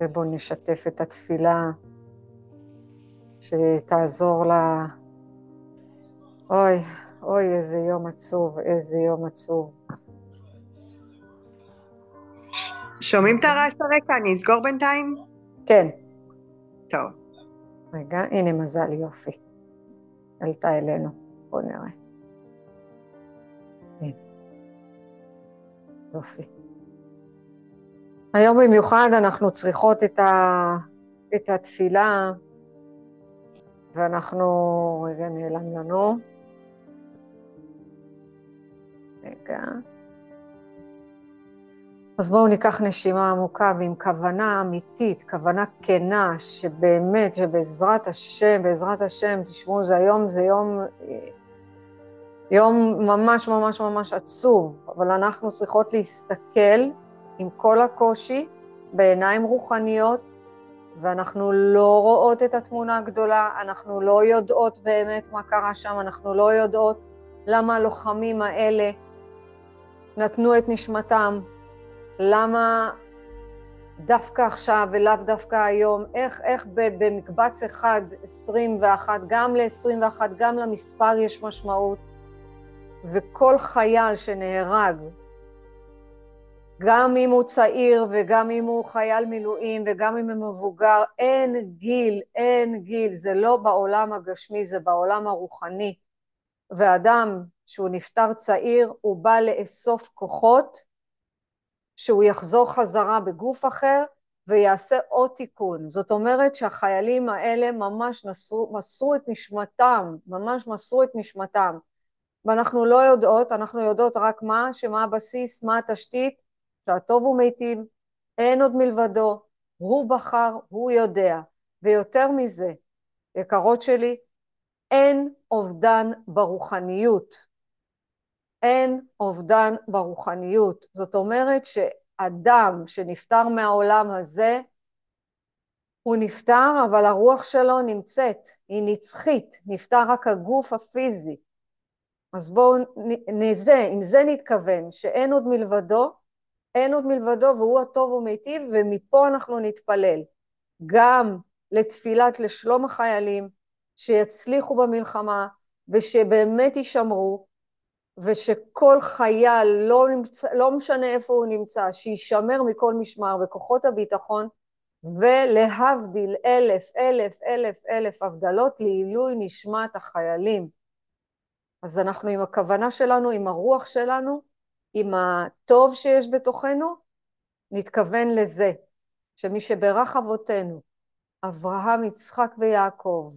ובואו נשתף את התפילה שתעזור לה. אוי, אוי, איזה יום עצוב, איזה יום עצוב. שומעים את הרעש הרקע? אני אסגור בינתיים? כן. טוב. רגע, הנה מזל, יופי. עלתה אלינו, בואו נראה. הנה. יופי. היום במיוחד אנחנו צריכות את, ה... את התפילה, ואנחנו, רגע, נעלם לנו. רגע. אז בואו ניקח נשימה עמוקה ועם כוונה אמיתית, כוונה כנה, שבאמת, שבעזרת השם, בעזרת השם, תשמעו, זה היום, זה יום, יום ממש ממש ממש עצוב, אבל אנחנו צריכות להסתכל עם כל הקושי בעיניים רוחניות, ואנחנו לא רואות את התמונה הגדולה, אנחנו לא יודעות באמת מה קרה שם, אנחנו לא יודעות למה הלוחמים האלה נתנו את נשמתם, למה דווקא עכשיו ולאו דווקא היום, איך, איך במקבץ אחד, 21, גם ל-21, גם למספר יש משמעות, וכל חייל שנהרג, גם אם הוא צעיר וגם אם הוא חייל מילואים וגם אם הוא מבוגר, אין גיל, אין גיל, זה לא בעולם הגשמי, זה בעולם הרוחני. ואדם שהוא נפטר צעיר, הוא בא לאסוף כוחות שהוא יחזור חזרה בגוף אחר ויעשה עוד תיקון. זאת אומרת שהחיילים האלה ממש נסרו, מסרו את נשמתם, ממש מסרו את נשמתם. ואנחנו לא יודעות, אנחנו יודעות רק מה, שמה הבסיס, מה התשתית, שהטוב הוא מיטיב, אין עוד מלבדו, הוא בחר, הוא יודע. ויותר מזה, יקרות שלי, אין אובדן ברוחניות. אין אובדן ברוחניות. זאת אומרת שאדם שנפטר מהעולם הזה, הוא נפטר, אבל הרוח שלו נמצאת, היא נצחית, נפטר רק הגוף הפיזי. אז בואו נזה, עם זה נתכוון, שאין עוד מלבדו, אין עוד מלבדו והוא הטוב ומיטיב, ומפה אנחנו נתפלל. גם לתפילת לשלום החיילים, שיצליחו במלחמה ושבאמת יישמרו, ושכל חייל, לא, נמצא, לא משנה איפה הוא נמצא, שישמר מכל משמר בכוחות הביטחון, ולהבדיל אלף, אלף, אלף, אלף הבדלות לעילוי נשמת החיילים. אז אנחנו עם הכוונה שלנו, עם הרוח שלנו, עם הטוב שיש בתוכנו, נתכוון לזה, שמי שברך אבותינו, אברהם, יצחק ויעקב,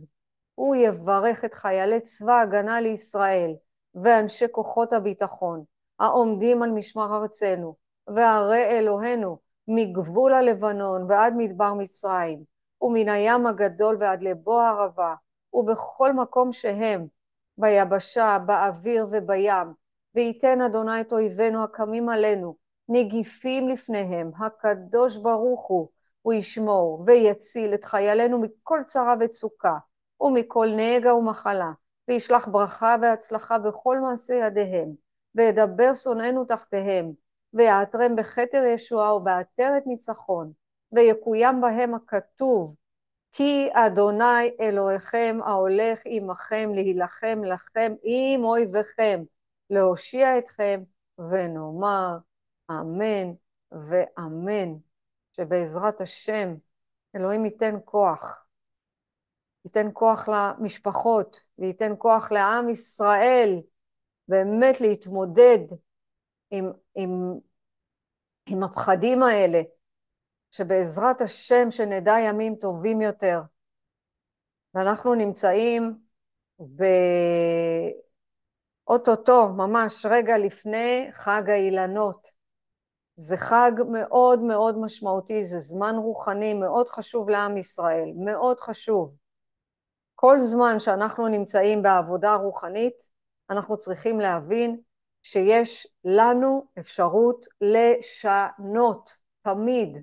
הוא יברך את חיילי צבא ההגנה לישראל, ואנשי כוחות הביטחון העומדים על משמר ארצנו, והרי אלוהינו מגבול הלבנון ועד מדבר מצרים, ומן הים הגדול ועד לבוא הערבה, ובכל מקום שהם, ביבשה, באוויר ובים, וייתן אדוני את אויבינו הקמים עלינו, נגיפים לפניהם, הקדוש ברוך הוא, הוא ישמור ויציל את חיילינו מכל צרה וצוקה, ומכל נגע ומחלה, וישלח ברכה והצלחה בכל מעשי ידיהם, וידבר שונאינו תחתיהם, ויעטרם בכתר ישועה ובעטרת ניצחון, ויקוים בהם הכתוב, כי אדוני אלוהיכם ההולך עמכם להילחם לכם עם אויביכם, להושיע אתכם, ונאמר אמן ואמן, שבעזרת השם אלוהים ייתן כוח ייתן כוח למשפחות וייתן כוח לעם ישראל באמת להתמודד עם, עם, עם הפחדים האלה, שבעזרת השם שנדע ימים טובים יותר. ואנחנו נמצאים באו-טו-טו, ממש רגע לפני חג האילנות. זה חג מאוד מאוד משמעותי, זה זמן רוחני מאוד חשוב לעם ישראל, מאוד חשוב. כל זמן שאנחנו נמצאים בעבודה רוחנית, אנחנו צריכים להבין שיש לנו אפשרות לשנות, תמיד,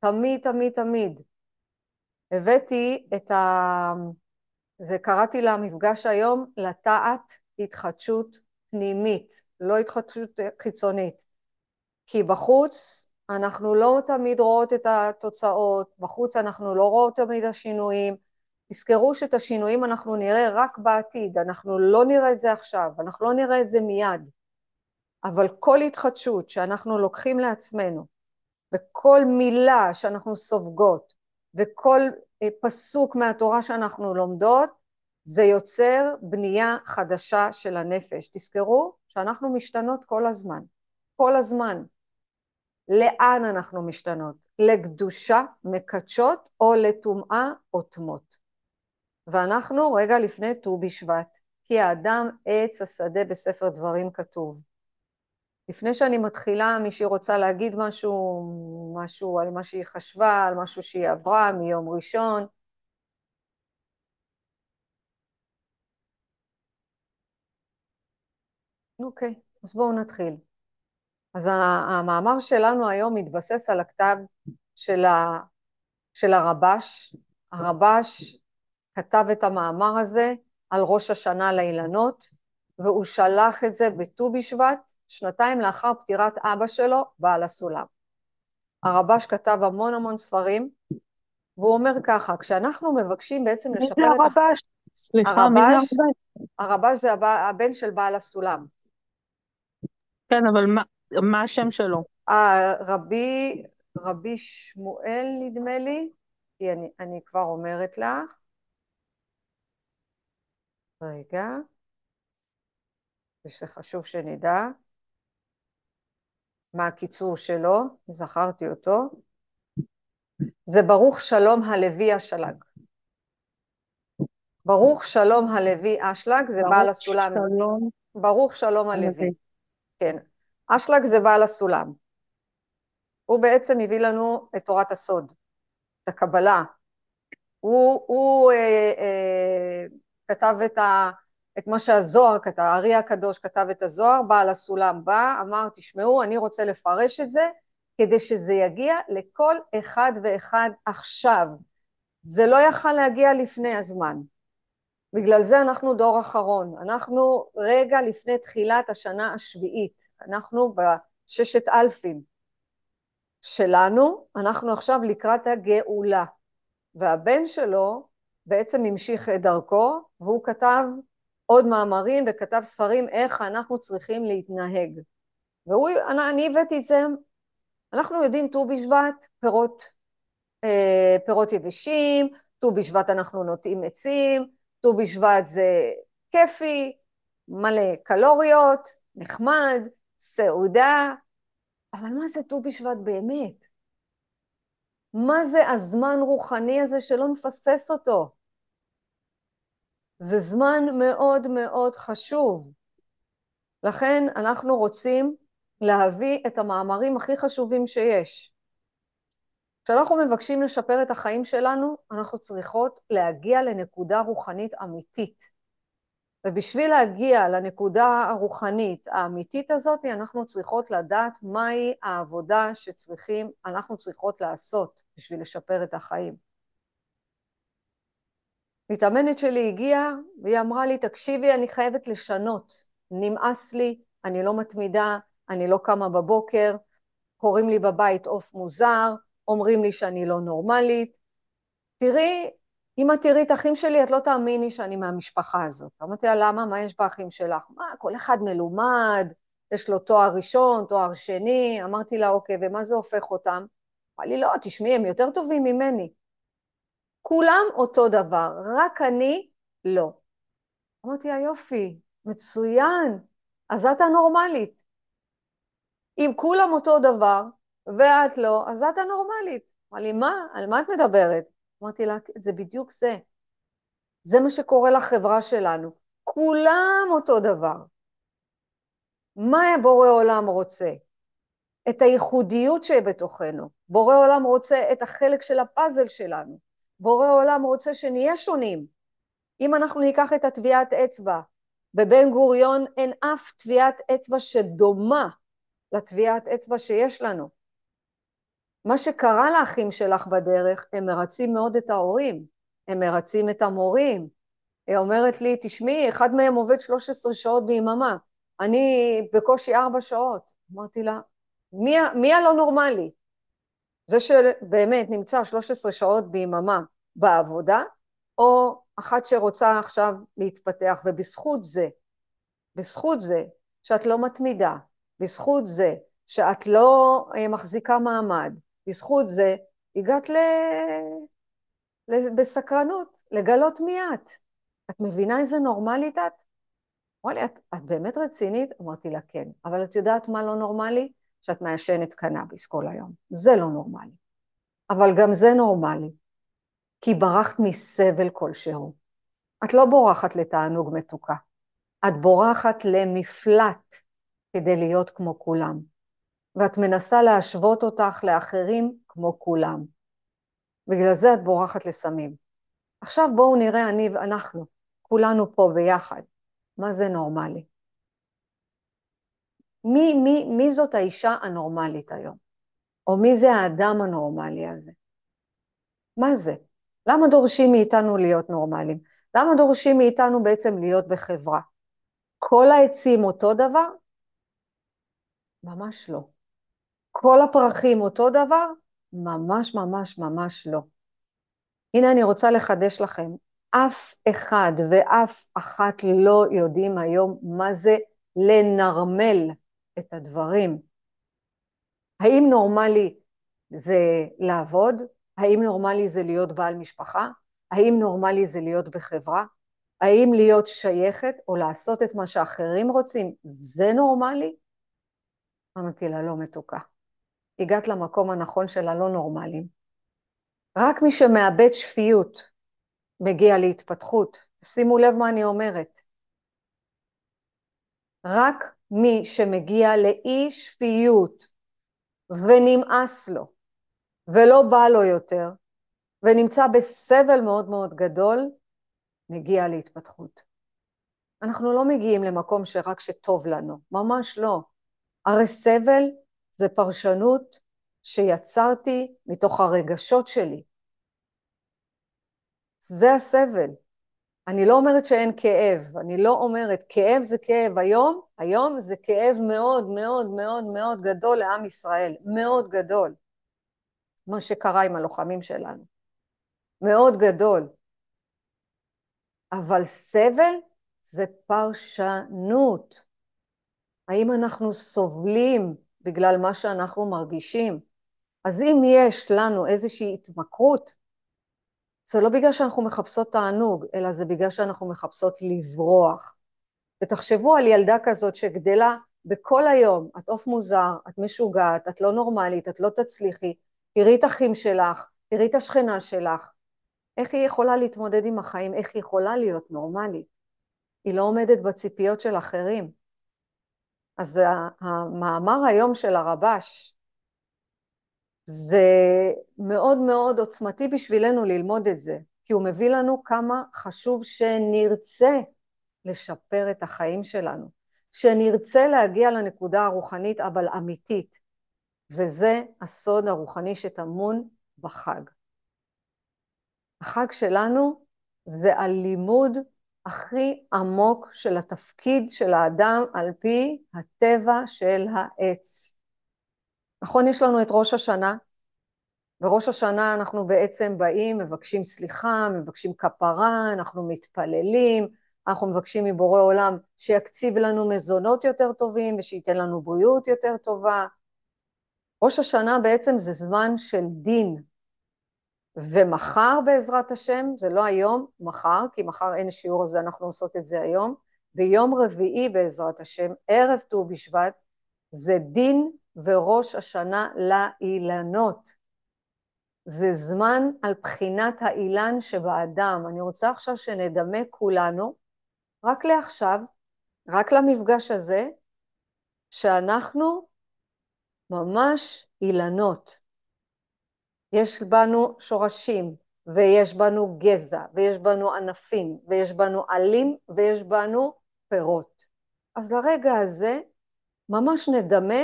תמיד, תמיד, תמיד. הבאתי את ה... זה קראתי למפגש היום, לטעת התחדשות פנימית, לא התחדשות חיצונית. כי בחוץ אנחנו לא תמיד רואות את התוצאות, בחוץ אנחנו לא רואות תמיד השינויים. תזכרו שאת השינויים אנחנו נראה רק בעתיד, אנחנו לא נראה את זה עכשיו, אנחנו לא נראה את זה מיד. אבל כל התחדשות שאנחנו לוקחים לעצמנו, וכל מילה שאנחנו סופגות, וכל אה, פסוק מהתורה שאנחנו לומדות, זה יוצר בנייה חדשה של הנפש. תזכרו שאנחנו משתנות כל הזמן, כל הזמן. לאן אנחנו משתנות? לקדושה, מקדשות, או לטומאה, אוטמות. ואנחנו רגע לפני ט"ו בשבט, כי האדם עץ השדה בספר דברים כתוב. לפני שאני מתחילה, מישהי רוצה להגיד משהו, משהו על מה שהיא חשבה, על משהו שהיא עברה מיום ראשון. אוקיי, אז בואו נתחיל. אז המאמר שלנו היום מתבסס על הכתב של, ה, של הרבש. הרבש כתב את המאמר הזה על ראש השנה לאילנות, והוא שלח את זה בט"ו בשבט, שנתיים לאחר פטירת אבא שלו, בעל הסולם. הרבש כתב המון המון ספרים, והוא אומר ככה, כשאנחנו מבקשים בעצם לשפר את... מי זה הרבש? סליחה, מי זה הרבש? הרבש זה הבן של בעל הסולם. כן, אבל מה, מה השם שלו? רבי, רבי שמואל נדמה לי, כי אני, אני כבר אומרת לך. רגע, זה חשוב שנדע. מה הקיצור שלו, זכרתי אותו. זה ברוך שלום הלוי אשלג. ברוך שלום הלוי אשלג זה בעל הסולם. שלום. ברוך שלום הלוי. כן. אשלג זה בעל הסולם. הוא בעצם הביא לנו את תורת הסוד, את הקבלה. הוא, הוא אה, אה, כתב את, ה, את מה שהזוהר כתב, הארי הקדוש כתב את הזוהר, בעל הסולם בא, אמר, תשמעו, אני רוצה לפרש את זה, כדי שזה יגיע לכל אחד ואחד עכשיו. זה לא יכל להגיע לפני הזמן. בגלל זה אנחנו דור אחרון, אנחנו רגע לפני תחילת השנה השביעית, אנחנו בששת אלפים שלנו, אנחנו עכשיו לקראת הגאולה, והבן שלו בעצם המשיך את דרכו, והוא כתב עוד מאמרים וכתב ספרים איך אנחנו צריכים להתנהג. והוא, אני הבאתי את זה, אנחנו יודעים ט"ו בשבט, פירות, אה, פירות יבשים, ט"ו בשבט אנחנו נוטעים עצים, ט"ו בשבט זה כיפי, מלא קלוריות, נחמד, סעודה, אבל מה זה ט"ו בשבט באמת? מה זה הזמן רוחני הזה שלא נפספס אותו? זה זמן מאוד מאוד חשוב. לכן אנחנו רוצים להביא את המאמרים הכי חשובים שיש. כשאנחנו מבקשים לשפר את החיים שלנו, אנחנו צריכות להגיע לנקודה רוחנית אמיתית. ובשביל להגיע לנקודה הרוחנית האמיתית הזאת, אנחנו צריכות לדעת מהי העבודה שצריכים, אנחנו צריכות לעשות בשביל לשפר את החיים. מתאמנת שלי הגיעה והיא אמרה לי, תקשיבי, אני חייבת לשנות, נמאס לי, אני לא מתמידה, אני לא קמה בבוקר, קוראים לי בבית עוף מוזר, אומרים לי שאני לא נורמלית. תראי, אם את תראי את האחים שלי, את לא תאמיני שאני מהמשפחה הזאת. אמרתי לה, למה? מה יש באחים שלך? מה, כל אחד מלומד, יש לו תואר ראשון, תואר שני. אמרתי לה, אוקיי, ומה זה הופך אותם? אמרה לי, לא, תשמעי, הם יותר טובים ממני. כולם אותו דבר, רק אני לא. אמרתי לה, יופי, מצוין, אז את הנורמלית. אם כולם אותו דבר, ואת לא, אז את הנורמלית. אמרה לי, מה? על מה את מדברת? אמרתי לה, זה בדיוק זה. זה מה שקורה לחברה שלנו. כולם אותו דבר. מה בורא עולם רוצה? את הייחודיות שבתוכנו. בורא עולם רוצה את החלק של הפאזל שלנו. בורא עולם רוצה שנהיה שונים. אם אנחנו ניקח את הטביעת אצבע, בבן גוריון אין אף טביעת אצבע שדומה לטביעת אצבע שיש לנו. מה שקרה לאחים שלך בדרך, הם מרצים מאוד את ההורים, הם מרצים את המורים. היא אומרת לי, תשמעי, אחד מהם עובד 13 שעות ביממה, אני בקושי ארבע שעות. אמרתי לה, מי, מי הלא נורמלי? זה שבאמת נמצא 13 שעות ביממה בעבודה, או אחת שרוצה עכשיו להתפתח, ובזכות זה, בזכות זה שאת לא מתמידה, בזכות זה שאת לא אה, מחזיקה מעמד, בזכות זה הגעת ל... בסקרנות, לגלות מי את. את מבינה איזה נורמלית את? אמרה לי, את, את באמת רצינית? אמרתי לה, כן. אבל את יודעת מה לא נורמלי? שאת מעשנת קנאביס כל היום. זה לא נורמלי. אבל גם זה נורמלי, כי ברחת מסבל כלשהו. את לא בורחת לתענוג מתוקה, את בורחת למפלט כדי להיות כמו כולם, ואת מנסה להשוות אותך לאחרים כמו כולם. בגלל זה את בורחת לסמים. עכשיו בואו נראה אני ואנחנו, כולנו פה ביחד, מה זה נורמלי. מי, מי, מי זאת האישה הנורמלית היום? או מי זה האדם הנורמלי הזה? מה זה? למה דורשים מאיתנו להיות נורמליים? למה דורשים מאיתנו בעצם להיות בחברה? כל העצים אותו דבר? ממש לא. כל הפרחים אותו דבר? ממש ממש ממש לא. הנה אני רוצה לחדש לכם, אף אחד ואף אחת לא יודעים היום מה זה לנרמל את הדברים. האם נורמלי זה לעבוד? האם נורמלי זה להיות בעל משפחה? האם נורמלי זה להיות בחברה? האם להיות שייכת או לעשות את מה שאחרים רוצים, זה נורמלי? אמרתי לה, לא מתוקה. הגעת למקום הנכון של הלא נורמליים. רק מי שמאבד שפיות מגיע להתפתחות. שימו לב מה אני אומרת. רק מי שמגיע לאי שפיות ונמאס לו ולא בא לו יותר ונמצא בסבל מאוד מאוד גדול, מגיע להתפתחות. אנחנו לא מגיעים למקום שרק שטוב לנו, ממש לא. הרי סבל זה פרשנות שיצרתי מתוך הרגשות שלי. זה הסבל. אני לא אומרת שאין כאב, אני לא אומרת, כאב זה כאב. היום, היום זה כאב מאוד מאוד מאוד מאוד גדול לעם ישראל, מאוד גדול. מה שקרה עם הלוחמים שלנו. מאוד גדול. אבל סבל זה פרשנות. האם אנחנו סובלים בגלל מה שאנחנו מרגישים? אז אם יש לנו איזושהי התמכרות, זה לא בגלל שאנחנו מחפשות תענוג, אלא זה בגלל שאנחנו מחפשות לברוח. ותחשבו על ילדה כזאת שגדלה בכל היום, את עוף מוזר, את משוגעת, את לא נורמלית, את לא תצליחי, תראי את אחים שלך, תראי את השכנה שלך. איך היא יכולה להתמודד עם החיים? איך היא יכולה להיות נורמלית? היא לא עומדת בציפיות של אחרים. אז המאמר היום של הרבש, זה מאוד מאוד עוצמתי בשבילנו ללמוד את זה, כי הוא מביא לנו כמה חשוב שנרצה לשפר את החיים שלנו, שנרצה להגיע לנקודה הרוחנית אבל אמיתית, וזה הסוד הרוחני שטמון בחג. החג שלנו זה הלימוד הכי עמוק של התפקיד של האדם על פי הטבע של העץ. נכון, יש לנו את ראש השנה, בראש השנה אנחנו בעצם באים, מבקשים סליחה, מבקשים כפרה, אנחנו מתפללים, אנחנו מבקשים מבורא עולם שיקציב לנו מזונות יותר טובים ושייתן לנו בריאות יותר טובה. ראש השנה בעצם זה זמן של דין, ומחר בעזרת השם, זה לא היום, מחר, כי מחר אין שיעור הזה, אנחנו עושות את זה היום, ביום רביעי בעזרת השם, ערב ט"ו בשבט, זה דין וראש השנה לאילנות. זה זמן על בחינת האילן שבאדם. אני רוצה עכשיו שנדמה כולנו, רק לעכשיו, רק למפגש הזה, שאנחנו ממש אילנות. יש בנו שורשים, ויש בנו גזע, ויש בנו ענפים, ויש בנו עלים, ויש בנו פירות. אז לרגע הזה ממש נדמה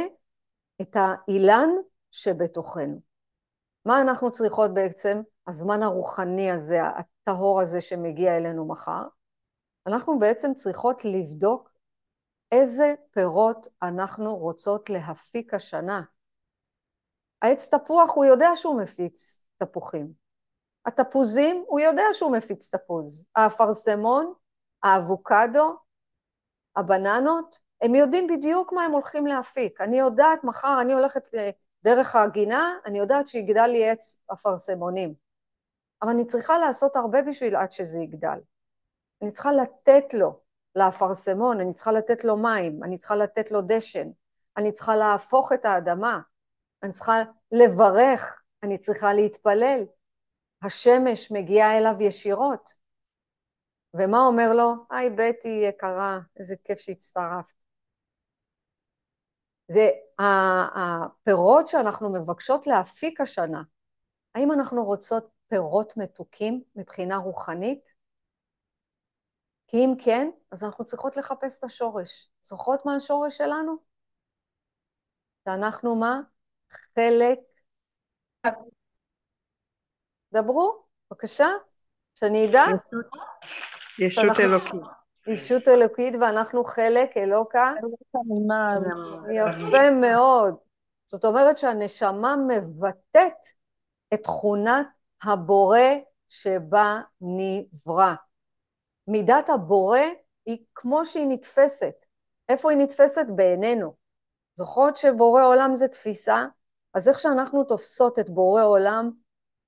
את האילן שבתוכנו. מה אנחנו צריכות בעצם? הזמן הרוחני הזה, הטהור הזה שמגיע אלינו מחר. אנחנו בעצם צריכות לבדוק איזה פירות אנחנו רוצות להפיק השנה. העץ תפוח הוא יודע שהוא מפיץ תפוחים. התפוזים הוא יודע שהוא מפיץ תפוז. האפרסמון, האבוקדו, הבננות, הם יודעים בדיוק מה הם הולכים להפיק. אני יודעת, מחר אני הולכת דרך הגינה, אני יודעת שיגדל לי עץ אפרסמונים. אבל אני צריכה לעשות הרבה בשביל עד שזה יגדל. אני צריכה לתת לו, לאפרסמון, אני צריכה לתת לו מים, אני צריכה לתת לו דשן, אני צריכה להפוך את האדמה, אני צריכה לברך, אני צריכה להתפלל. השמש מגיעה אליו ישירות. ומה אומר לו? היי בטי יקרה, איזה כיף שהצטרפת. והפירות שאנחנו מבקשות להפיק השנה, האם אנחנו רוצות פירות מתוקים מבחינה רוחנית? כי אם כן, אז אנחנו צריכות לחפש את השורש. זוכרות מה השורש שלנו? שאנחנו מה? חלק... דברו, בבקשה, שאני אדע. ישות אלוקית. ישות אלוקית ואנחנו חלק אלוקה. יפה מאוד. זאת אומרת שהנשמה מבטאת את תכונת הבורא שבה נברא. מידת הבורא היא כמו שהיא נתפסת. איפה היא נתפסת? בעינינו. זוכרות שבורא עולם זה תפיסה? אז איך שאנחנו תופסות את בורא עולם,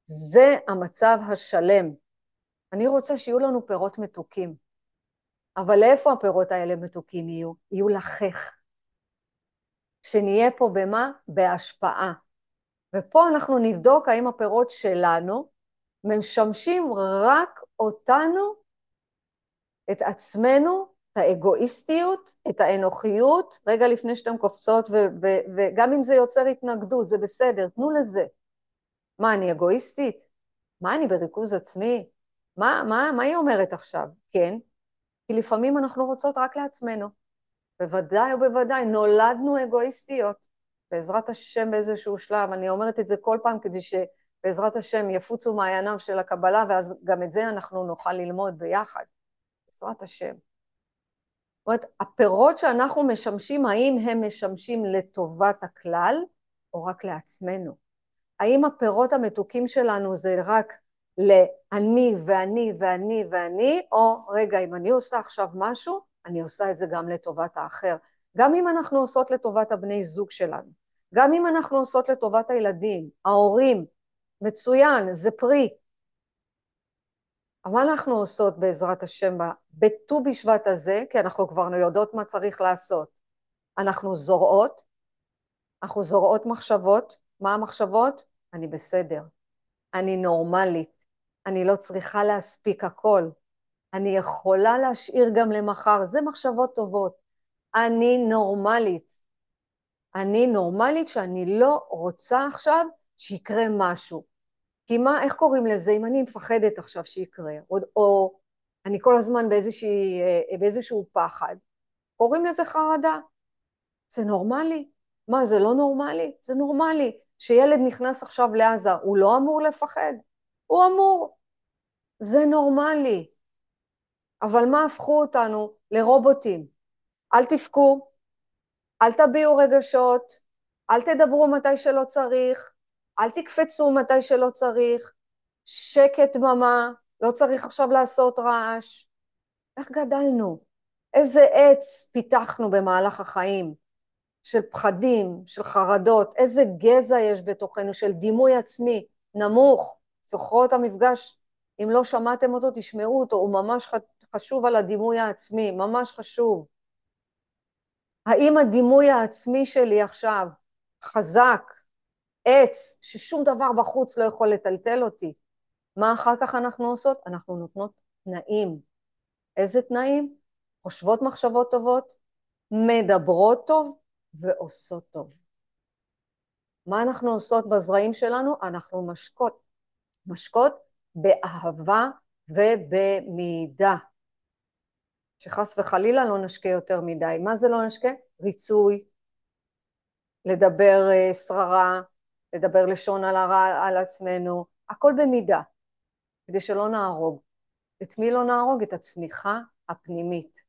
זה המצב השלם. אני רוצה שיהיו לנו פירות מתוקים. אבל איפה הפירות האלה מתוקים יהיו? יהיו לחך. שנהיה פה במה? בהשפעה. ופה אנחנו נבדוק האם הפירות שלנו משמשים רק אותנו, את עצמנו, האגואיסטיות, את האנוכיות, רגע לפני שאתן קופצות, וגם אם זה יוצר התנגדות, זה בסדר, תנו לזה. מה, אני אגואיסטית? מה, אני בריכוז עצמי? מה, מה, מה היא אומרת עכשיו? כן, כי לפעמים אנחנו רוצות רק לעצמנו. בוודאי ובוודאי, נולדנו אגואיסטיות. בעזרת השם באיזשהו שלב, אני אומרת את זה כל פעם כדי שבעזרת השם יפוצו מעייניו של הקבלה, ואז גם את זה אנחנו נוכל ללמוד ביחד. בעזרת השם. אומרת, הפירות שאנחנו משמשים, האם הם משמשים לטובת הכלל או רק לעצמנו? האם הפירות המתוקים שלנו זה רק לאני ואני ואני ואני, או רגע, אם אני עושה עכשיו משהו, אני עושה את זה גם לטובת האחר. גם אם אנחנו עושות לטובת הבני זוג שלנו, גם אם אנחנו עושות לטובת הילדים, ההורים, מצוין, זה פרי. מה אנחנו עושות בעזרת השם בט"ו בשבט הזה, כי אנחנו כבר יודעות מה צריך לעשות. אנחנו זורעות, אנחנו זורעות מחשבות, מה המחשבות? אני בסדר, אני נורמלית, אני לא צריכה להספיק הכל, אני יכולה להשאיר גם למחר, זה מחשבות טובות. אני נורמלית. אני נורמלית שאני לא רוצה עכשיו שיקרה משהו. כי מה, איך קוראים לזה? אם אני מפחדת עכשיו שיקרה, או, או אני כל הזמן באיזושהי, אה, באיזשהו פחד, קוראים לזה חרדה. זה נורמלי. מה, זה לא נורמלי? זה נורמלי. שילד נכנס עכשיו לעזה, הוא לא אמור לפחד? הוא אמור. זה נורמלי. אבל מה הפכו אותנו? לרובוטים. אל תבכו, אל תביעו רגשות, אל תדברו מתי שלא צריך, אל תקפצו מתי שלא צריך, שקט דממה, לא צריך עכשיו לעשות רעש. איך גדלנו? איזה עץ פיתחנו במהלך החיים? של פחדים, של חרדות, איזה גזע יש בתוכנו, של דימוי עצמי נמוך. זוכרות המפגש? אם לא שמעתם אותו, תשמעו אותו, הוא ממש חשוב על הדימוי העצמי, ממש חשוב. האם הדימוי העצמי שלי עכשיו חזק, עץ, ששום דבר בחוץ לא יכול לטלטל אותי? מה אחר כך אנחנו עושות? אנחנו נותנות תנאים. איזה תנאים? חושבות מחשבות טובות, מדברות טוב ועושות טוב. מה אנחנו עושות בזרעים שלנו? אנחנו משקות. משקות באהבה ובמידה. שחס וחלילה לא נשקה יותר מדי. מה זה לא נשקה? ריצוי, לדבר uh, שררה, לדבר לשון על הרע על עצמנו, הכל במידה, כדי שלא נהרוג. את מי לא נהרוג? את הצמיחה הפנימית.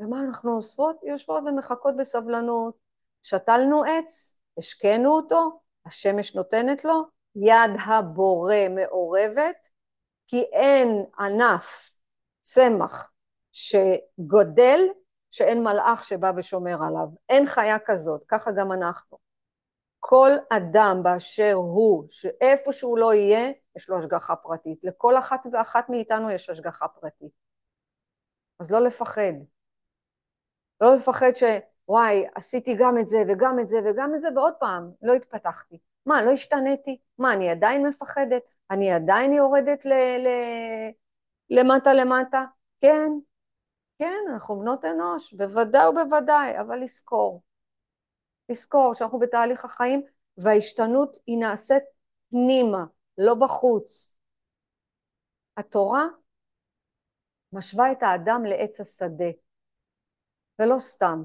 ומה אנחנו עושות? יושבות ומחכות בסבלנות. שתלנו עץ, השקנו אותו, השמש נותנת לו, יד הבורא מעורבת, כי אין ענף, צמח, שגודל, שאין מלאך שבא ושומר עליו. אין חיה כזאת, ככה גם אנחנו. כל אדם באשר הוא, שאיפה שהוא לא יהיה, יש לו השגחה פרטית. לכל אחת ואחת מאיתנו יש השגחה פרטית. אז לא לפחד. לא לפחד ש... וואי, עשיתי גם את זה וגם את זה וגם את זה, ועוד פעם, לא התפתחתי. מה, לא השתניתי? מה, אני עדיין מפחדת? אני עדיין יורדת ל... ל... למטה למטה? כן, כן, אנחנו בנות אנוש, בוודאי ובוודאי, אבל לזכור. לזכור שאנחנו בתהליך החיים וההשתנות היא נעשית פנימה, לא בחוץ. התורה משווה את האדם לעץ השדה, ולא סתם,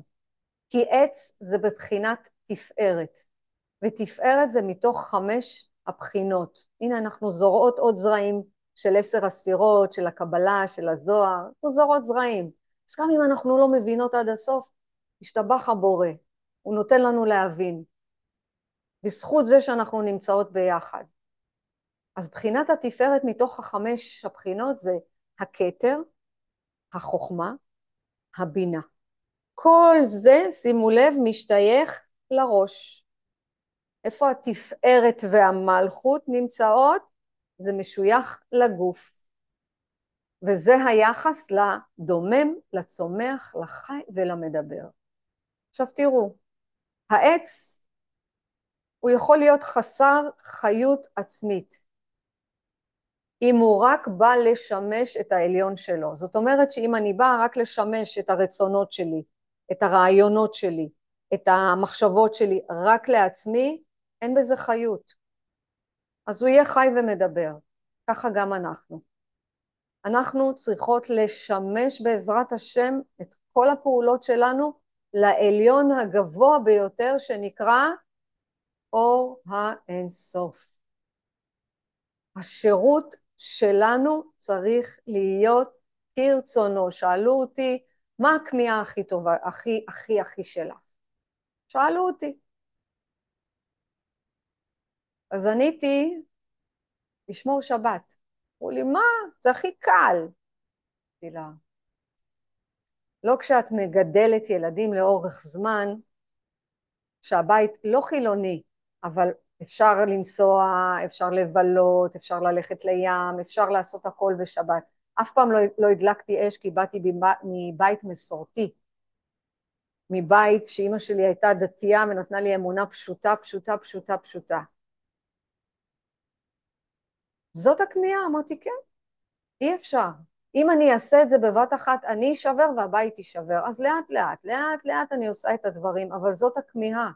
כי עץ זה בבחינת תפארת, ותפארת זה מתוך חמש הבחינות. הנה אנחנו זורעות עוד זרעים של עשר הספירות, של הקבלה, של הזוהר, אנחנו זורעות זרעים. אז גם אם אנחנו לא מבינות עד הסוף, השתבח הבורא, הוא נותן לנו להבין. בזכות זה שאנחנו נמצאות ביחד. אז בחינת התפארת מתוך החמש הבחינות זה הכתר, החוכמה, הבינה. כל זה, שימו לב, משתייך לראש. איפה התפארת והמלכות נמצאות? זה משוייך לגוף. וזה היחס לדומם, לצומח, לחי ולמדבר. עכשיו תראו, העץ הוא יכול להיות חסר חיות עצמית אם הוא רק בא לשמש את העליון שלו. זאת אומרת שאם אני באה רק לשמש את הרצונות שלי, את הרעיונות שלי, את המחשבות שלי רק לעצמי, אין בזה חיות. אז הוא יהיה חי ומדבר. ככה גם אנחנו. אנחנו צריכות לשמש בעזרת השם את כל הפעולות שלנו לעליון הגבוה ביותר שנקרא אור האינסוף. השירות שלנו צריך להיות כרצונו. שאלו אותי, מה הכמיהה הכי טובה, הכי הכי הכי שלה? שאלו אותי. אז עניתי, לשמור שבת. אמרו לי, מה? זה הכי קל. אמרתי לה, לא כשאת מגדלת ילדים לאורך זמן, שהבית לא חילוני, אבל אפשר לנסוע, אפשר לבלות, אפשר ללכת לים, אפשר לעשות הכל בשבת. אף פעם לא, לא הדלקתי אש כי באתי מבית מסורתי, מבית שאימא שלי הייתה דתייה ונתנה לי אמונה פשוטה, פשוטה, פשוטה, פשוטה. זאת הכמיהה, אמרתי כן, אי אפשר. אם אני אעשה את זה בבת אחת, אני אשבר והבית יישבר. אז לאט לאט, לאט לאט אני עושה את הדברים, אבל זאת הכמיהה.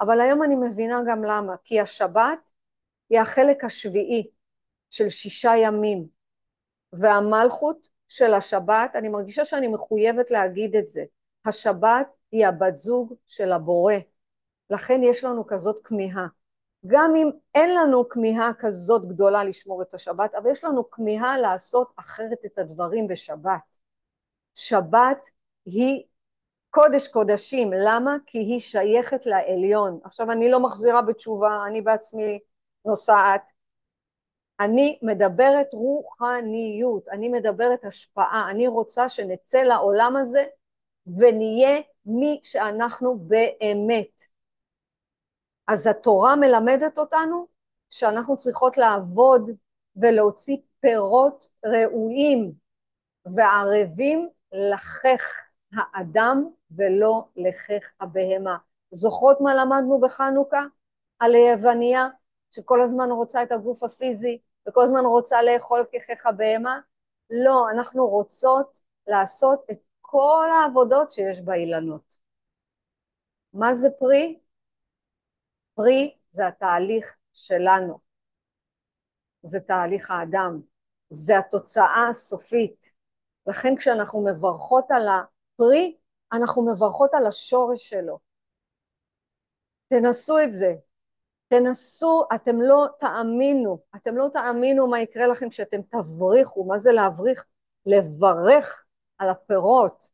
אבל היום אני מבינה גם למה, כי השבת היא החלק השביעי של שישה ימים, והמלכות של השבת, אני מרגישה שאני מחויבת להגיד את זה, השבת היא הבת זוג של הבורא, לכן יש לנו כזאת כמיהה. גם אם אין לנו כמיהה כזאת גדולה לשמור את השבת, אבל יש לנו כמיהה לעשות אחרת את הדברים בשבת. שבת היא קודש קודשים, למה? כי היא שייכת לעליון. עכשיו אני לא מחזירה בתשובה, אני בעצמי נוסעת. אני מדברת רוחניות, אני מדברת השפעה, אני רוצה שנצא לעולם הזה ונהיה מי שאנחנו באמת. אז התורה מלמדת אותנו שאנחנו צריכות לעבוד ולהוציא פירות ראויים וערבים לחך האדם ולא לחך הבהמה. זוכרות מה למדנו בחנוכה? על היווניה שכל הזמן רוצה את הגוף הפיזי וכל הזמן רוצה לאכול כחך הבהמה? לא, אנחנו רוצות לעשות את כל העבודות שיש באילנות. מה זה פרי? פרי זה התהליך שלנו, זה תהליך האדם, זה התוצאה הסופית. לכן כשאנחנו מברכות על הפרי, אנחנו מברכות על השורש שלו. תנסו את זה, תנסו, אתם לא תאמינו, אתם לא תאמינו מה יקרה לכם כשאתם תבריחו, מה זה להבריח? לברך על הפירות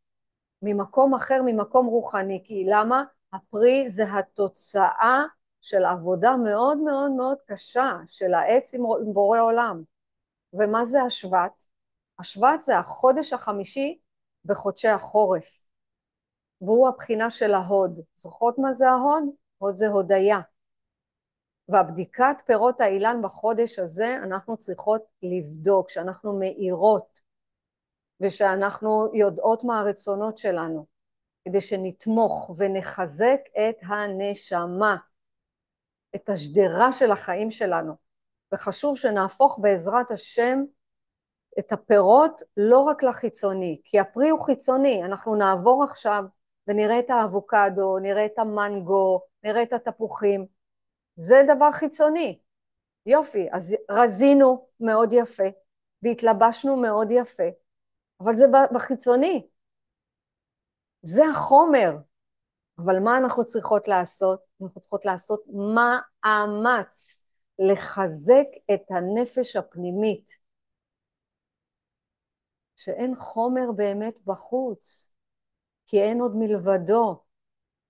ממקום אחר, ממקום רוחני, כי למה? הפרי זה התוצאה של עבודה מאוד מאוד מאוד קשה של העץ עם בורא עולם. ומה זה השבט? השבט זה החודש החמישי בחודשי החורף, והוא הבחינה של ההוד. זוכרות מה זה ההוד? הוד זה הודיה. והבדיקת פירות האילן בחודש הזה אנחנו צריכות לבדוק, שאנחנו מאירות ושאנחנו יודעות מה הרצונות שלנו, כדי שנתמוך ונחזק את הנשמה, את השדרה של החיים שלנו. וחשוב שנהפוך בעזרת השם את הפירות לא רק לחיצוני, כי הפרי הוא חיצוני, אנחנו נעבור עכשיו ונראה את האבוקדו, נראה את המנגו, נראה את התפוחים, זה דבר חיצוני. יופי, אז רזינו מאוד יפה, והתלבשנו מאוד יפה, אבל זה בחיצוני. זה החומר. אבל מה אנחנו צריכות לעשות? אנחנו צריכות לעשות מאמץ לחזק את הנפש הפנימית, שאין חומר באמת בחוץ, כי אין עוד מלבדו.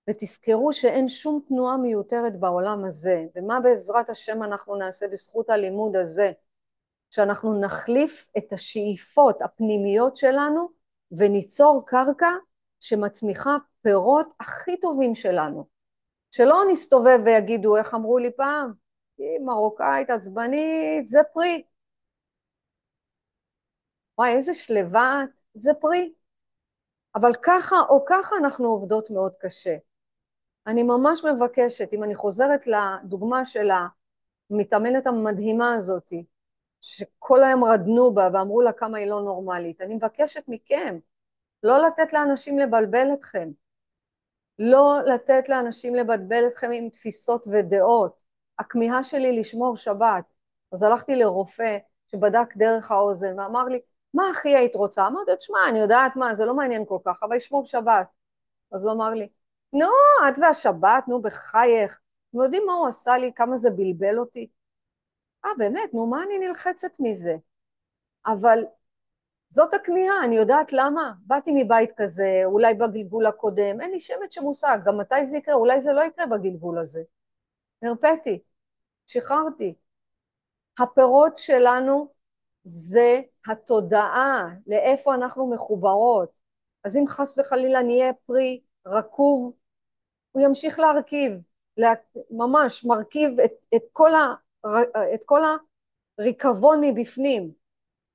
ותזכרו שאין שום תנועה מיותרת בעולם הזה, ומה בעזרת השם אנחנו נעשה בזכות הלימוד הזה? שאנחנו נחליף את השאיפות הפנימיות שלנו וניצור קרקע שמצמיחה פירות הכי טובים שלנו. שלא נסתובב ויגידו, איך אמרו לי פעם? היא מרוקאית עצבנית, זה פרי. וואי, איזה שלווה את, זה פרי. אבל ככה או ככה אנחנו עובדות מאוד קשה. אני ממש מבקשת, אם אני חוזרת לדוגמה של המתאמנת המדהימה הזאת, שכל היום רדנו בה ואמרו לה כמה היא לא נורמלית, אני מבקשת מכם לא לתת לאנשים לבלבל אתכם, לא לתת לאנשים לבלבל אתכם עם תפיסות ודעות. הכמיהה שלי לשמור שבת. אז הלכתי לרופא שבדק דרך האוזן ואמר לי, מה הכי היית רוצה? אמרתי לו, תשמע, אני יודעת מה, זה לא מעניין כל כך, אבל לשמור שבת. אז הוא אמר לי, נו, את והשבת, נו, בחייך. אתם יודעים מה הוא עשה לי, כמה זה בלבל אותי? אה, באמת, נו, מה אני נלחצת מזה? אבל זאת הכמיהה, אני יודעת למה. באתי מבית כזה, אולי בגלגול הקודם, אין לי שמץ של מושג, גם מתי זה יקרה, אולי זה לא יקרה בגלגול הזה. הרפאתי, שחררתי. הפירות שלנו זה התודעה, לאיפה אנחנו מחוברות. אז אם חס וחלילה נהיה פרי רקוב, הוא ימשיך להרכיב, לה, ממש מרכיב את, את, כל ה, את כל הריקבון מבפנים.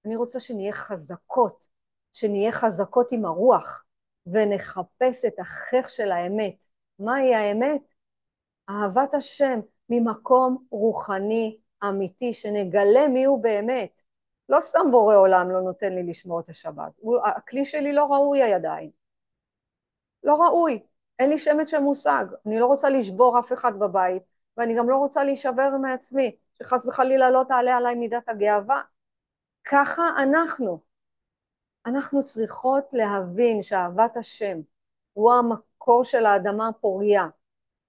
אני רוצה שנהיה חזקות, שנהיה חזקות עם הרוח, ונחפש את החך של האמת. מהי האמת? אהבת השם ממקום רוחני אמיתי, שנגלה מי הוא באמת. לא סתם בורא עולם לא נותן לי לשמור את השבת, הכלי שלי לא ראוי הידיים. לא ראוי, אין לי שמץ של מושג, אני לא רוצה לשבור אף אחד בבית, ואני גם לא רוצה להישבר מעצמי, שחס וחלילה לא תעלה עליי מידת הגאווה. ככה אנחנו. אנחנו צריכות להבין שאהבת השם הוא המקור של האדמה הפוריה,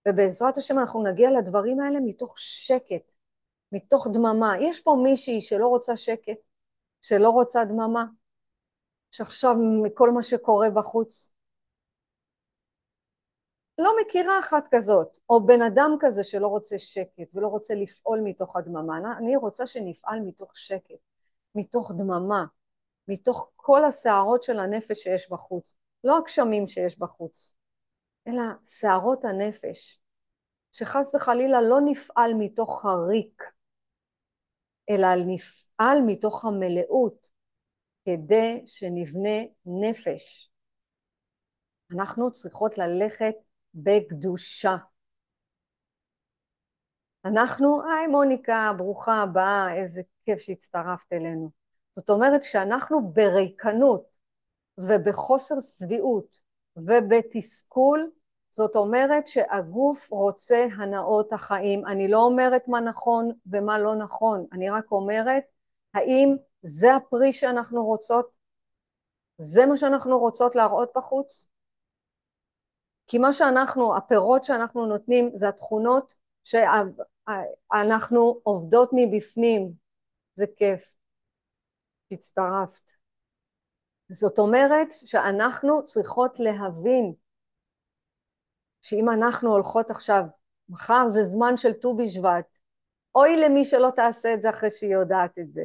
ובעזרת השם אנחנו נגיע לדברים האלה מתוך שקט, מתוך דממה. יש פה מישהי שלא רוצה שקט, שלא רוצה דממה, שעכשיו מכל מה שקורה בחוץ, לא מכירה אחת כזאת, או בן אדם כזה שלא רוצה שקט ולא רוצה לפעול מתוך הדממה. אני רוצה שנפעל מתוך שקט, מתוך דממה, מתוך כל הסערות של הנפש שיש בחוץ, לא הגשמים שיש בחוץ, אלא סערות הנפש, שחס וחלילה לא נפעל מתוך הריק, אלא נפעל מתוך המלאות, כדי שנבנה נפש. אנחנו צריכות ללכת בקדושה. אנחנו, היי מוניקה, ברוכה הבאה, איזה כיף שהצטרפת אלינו. זאת אומרת שאנחנו בריקנות ובחוסר שביעות ובתסכול, זאת אומרת שהגוף רוצה הנאות החיים. אני לא אומרת מה נכון ומה לא נכון, אני רק אומרת האם זה הפרי שאנחנו רוצות? זה מה שאנחנו רוצות להראות בחוץ? כי מה שאנחנו, הפירות שאנחנו נותנים זה התכונות שאנחנו עובדות מבפנים, זה כיף, הצטרפת. זאת אומרת שאנחנו צריכות להבין שאם אנחנו הולכות עכשיו מחר זה זמן של ט"ו בשבט. אוי למי שלא תעשה את זה אחרי שהיא יודעת את זה.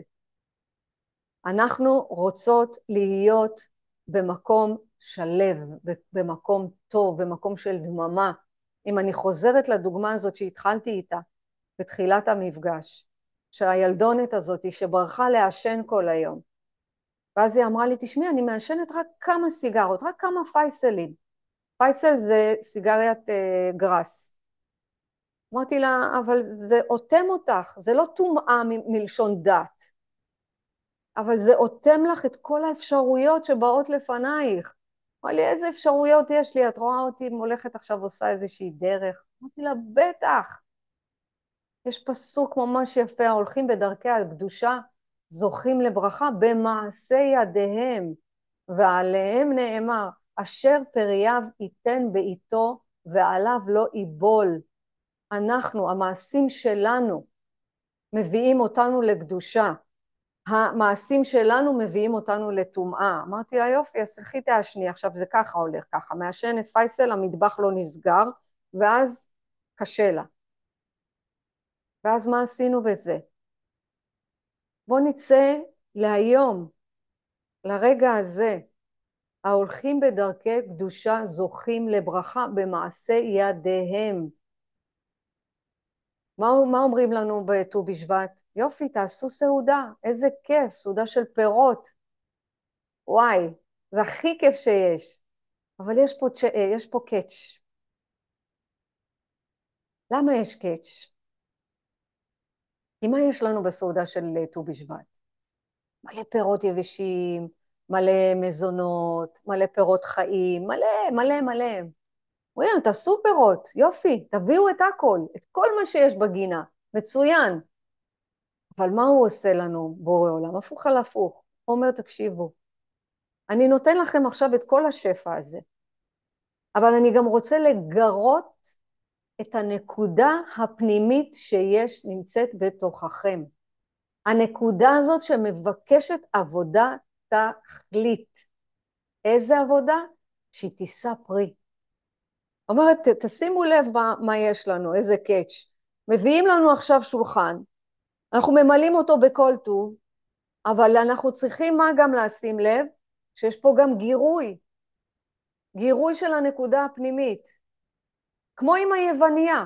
אנחנו רוצות להיות במקום שלב, במקום טוב, במקום של דממה. אם אני חוזרת לדוגמה הזאת שהתחלתי איתה בתחילת המפגש, שהילדונת הזאת שברחה לעשן כל היום, ואז היא אמרה לי, תשמעי, אני מעשנת רק כמה סיגרות, רק כמה פייסלים. פייסל זה סיגריית אה, גראס. אמרתי לה, אבל זה אוטם אותך, זה לא טומאה מלשון דת, אבל זה אוטם לך את כל האפשרויות שבאות לפנייך. אמרה לי, איזה אפשרויות יש לי? את רואה אותי הולכת עכשיו עושה איזושהי דרך? אמרתי לה, בטח. יש פסוק ממש יפה, ההולכים בדרכי הקדושה זוכים לברכה במעשה ידיהם, ועליהם נאמר, אשר פרייו ייתן בעיתו ועליו לא ייבול. אנחנו, המעשים שלנו, מביאים אותנו לקדושה. המעשים שלנו מביאים אותנו לטומאה. אמרתי לה, יופי, אז תלכי תעשני, עכשיו זה ככה הולך ככה. מעשנת פייסל, המטבח לא נסגר, ואז קשה לה. ואז מה עשינו בזה? בואו נצא להיום, לרגע הזה. ההולכים בדרכי קדושה זוכים לברכה במעשה ידיהם. מה, מה אומרים לנו בט"ו בשבט? יופי, תעשו סעודה, איזה כיף, סעודה של פירות. וואי, זה הכי כיף שיש. אבל יש פה, יש פה קאץ'. למה יש קאץ'? כי מה יש לנו בסעודה של ט"ו בשבט? מלא פירות יבשים, מלא מזונות, מלא פירות חיים, מלא, מלא, מלא. אומרים, תעשו פירות, יופי, תביאו את הכל, את כל מה שיש בגינה, מצוין. אבל מה הוא עושה לנו, בורא עולם? הפוך על הפוך. הוא אומר, תקשיבו, אני נותן לכם עכשיו את כל השפע הזה, אבל אני גם רוצה לגרות את הנקודה הפנימית שיש, נמצאת בתוככם. הנקודה הזאת שמבקשת עבודה תכלית. איזה עבודה? שהיא תישא פרי. אומרת, תשימו לב מה, מה יש לנו, איזה קאץ'. מביאים לנו עכשיו שולחן, אנחנו ממלאים אותו בכל טוב, אבל אנחנו צריכים מה גם לשים לב? שיש פה גם גירוי, גירוי של הנקודה הפנימית. כמו עם היווניה.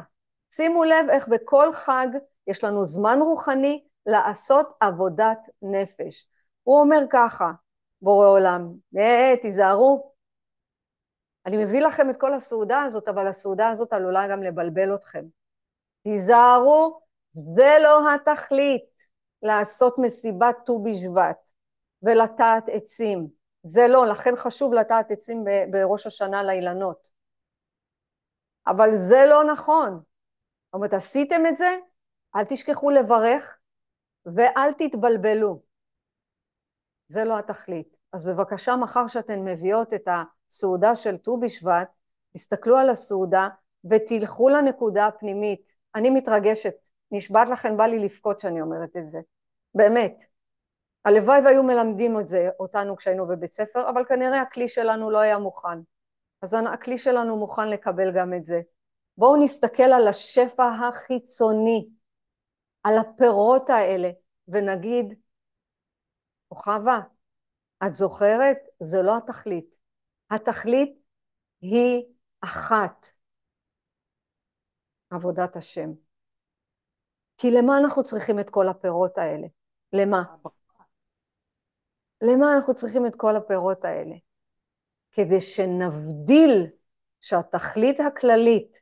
שימו לב איך בכל חג יש לנו זמן רוחני לעשות עבודת נפש. הוא אומר ככה, בורא עולם, אה, תיזהרו, אני מביא לכם את כל הסעודה הזאת, אבל הסעודה הזאת עלולה גם לבלבל אתכם. תיזהרו, זה לא התכלית לעשות מסיבת ט"ו בשבט ולטעת עצים. זה לא, לכן חשוב לטעת עצים בראש השנה לאילנות. אבל זה לא נכון. זאת אומרת, עשיתם את זה, אל תשכחו לברך ואל תתבלבלו. זה לא התכלית. אז בבקשה, מחר שאתן מביאות את הסעודה של ט"ו בשבט, תסתכלו על הסעודה ותלכו לנקודה הפנימית. אני מתרגשת, נשבעת לכם, בא לי לבכות שאני אומרת את זה. באמת. הלוואי והיו מלמדים את זה אותנו כשהיינו בבית ספר, אבל כנראה הכלי שלנו לא היה מוכן. אז הכלי שלנו מוכן לקבל גם את זה. בואו נסתכל על השפע החיצוני, על הפירות האלה, ונגיד, כוכבה, את זוכרת? זה לא התכלית. התכלית היא אחת, עבודת השם. כי למה אנחנו צריכים את כל הפירות האלה? למה? למה אנחנו צריכים את כל הפירות האלה? כדי שנבדיל שהתכלית הכללית